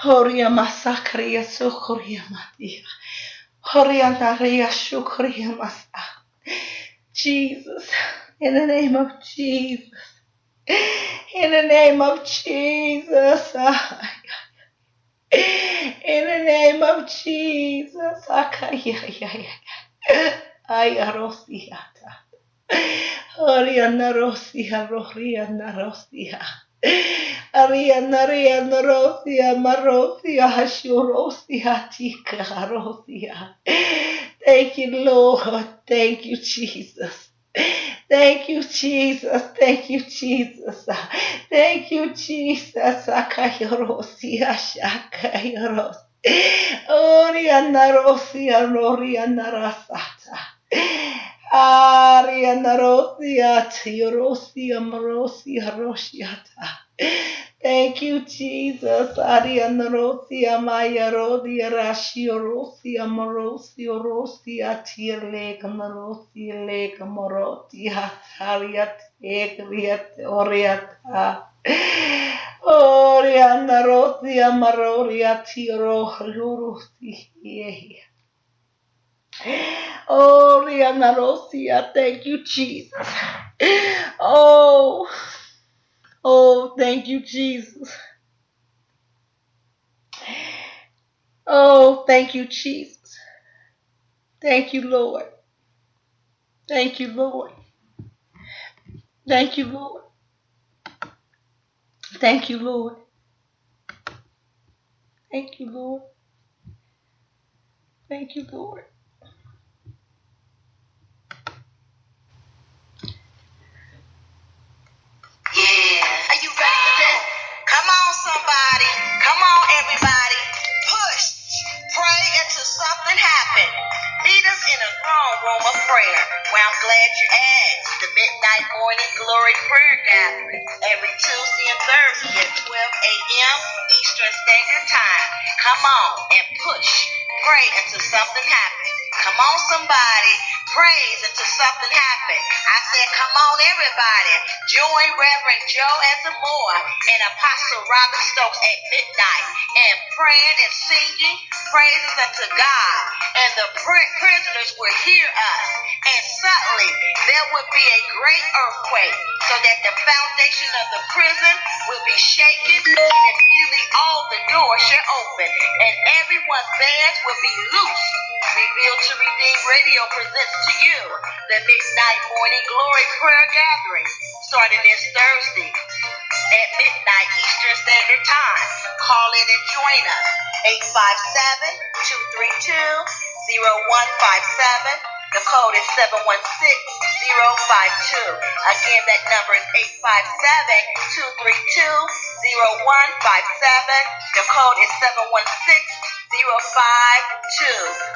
Horia masakria sukuria matia. Horia naria shukuria masa. Jesus, in the name of Jesus, in the name of Jesus, in the name of Jesus, ayarosiata. Horia narosia, roria narosia. Ariana Ariana Rosia Marosia Hashurosia Tika Rosia. Thank you, Lord. Thank you, Jesus. Thank you, Jesus. Thank you, Jesus. Thank you, Jesus. Akayorosia Shakayoros. Oriana Rosia Noriana Rasata. Aria narosiata, yorosia morosia rosiata. Thank you, Jesus. Aria narosia maya rodia rashi yorosia morosia rosia tir leg narosia morotia hariat egriat oriata. Oria narosia maroria tiro rurusi. Oh, Rianarosia, thank you, Jesus. Oh, oh, thank you, Jesus. Oh, thank you, Jesus. Thank you, Lord. Thank you, Lord. Thank you, Lord. Thank you, Lord. Thank you, Lord. Thank you, Lord. Yeah. Are you ready for this? Come on, somebody. Come on, everybody. Push. Pray until something happens. Meet us in a throne room of prayer. Where I'm glad you asked. The Midnight Morning Glory Prayer Gathering. Every Tuesday and Thursday at 12 a.m. Eastern Standard Time. Come on and push. Pray until something happens. Come on, somebody. Praise until something happens. I said, come on, everybody. Join Reverend Joe Asamoah and Apostle Robert Stokes at midnight and praying and singing praises unto God. And the pr- prisoners will hear us. And suddenly there would be a great earthquake so that the foundation of the prison will be shaken and immediately all the doors shall open and everyone's bands will be loose. Revealed to Redeem Radio presents to you the Midnight Morning Glory Prayer Gathering starting this Thursday at midnight Eastern Standard Time. Call in and join us. 857-232-0157. The code is 716-052. Again, that number is 857-232-0157. The code is 716-052.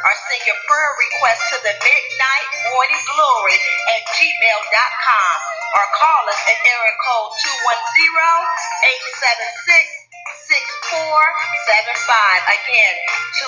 Or send your prayer request to the Midnight Morning Glory at gmail.com or call us at area code 210-876 6475. Again, 210-876-6475.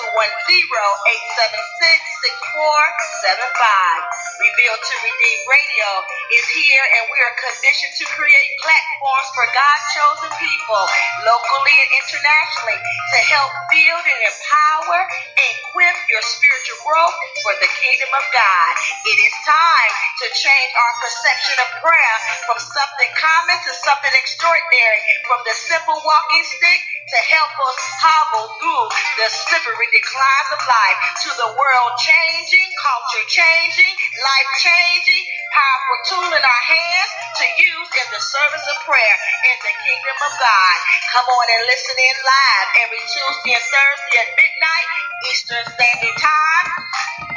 Revealed to Redeem Radio is here and we are commissioned to create platforms for God's chosen people, locally and internationally, to help build and empower and equip your spiritual growth for the kingdom of God. It is time to change our perception of prayer from something common to something extraordinary, from the simple walking stick to help us hobble through the slippery declines of life to the world changing, culture changing, life changing, powerful tool in our hands to use in the service of prayer in the kingdom of God. Come on and listen in live every Tuesday and Thursday at midnight Eastern Standard Time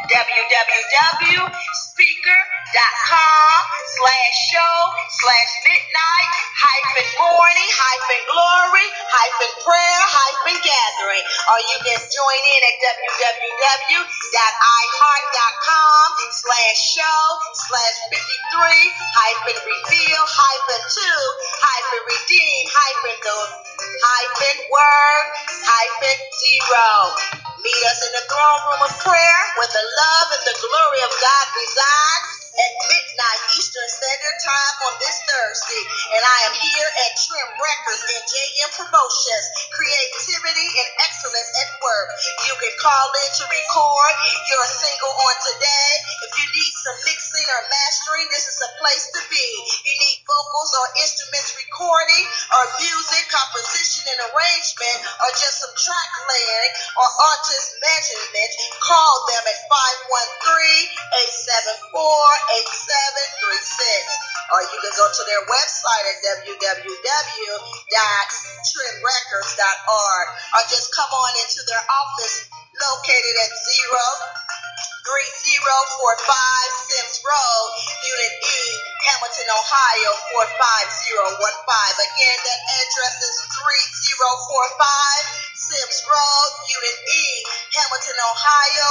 www.spreaker.com slash show slash midnight hyphen morning hyphen glory hyphen prayer hyphen gathering. Or you can join in at www.iheart.com slash show slash 53 hyphen reveal hyphen 2 hyphen redeem hyphen the hyphen word hyphen zero. Meet us in the throne room of prayer where the love and the glory of God resides at midnight Eastern Standard Time on this Thursday. And I am here at Trim Records and JM Promotions. Creativity and excellence at work. You can call in to record your single on today. If you need some mixing or mastering, this is a place to be. You need vocals or instruments recording or music, composition and arrangement or just some track layering or artist measurement, call them at 513-874 8736. Or you can go to their website at www.trimrecords.org or just come on into their office located at 03045 Sims Road, Unit E, Hamilton, Ohio 45015. Again, that address is 3045 Sims Road, Unit E, Hamilton, Ohio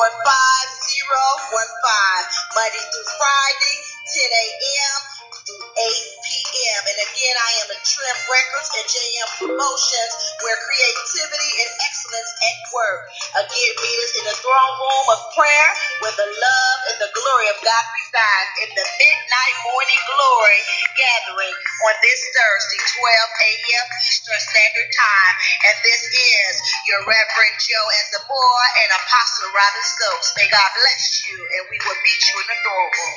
45015. Monday through Friday, 10 a.m. through 8 p.m. JM. And again, I am at Trim Records and JM Promotions, where creativity and excellence at work. Again, meet us in the throne room of prayer, where the love and the glory of God resides in the midnight morning glory gathering on this Thursday, 12 a.m. Eastern Standard Time. And this is your Reverend Joe Asamoah and Apostle Robin Stokes. May God bless you, and we will meet you in the throne room.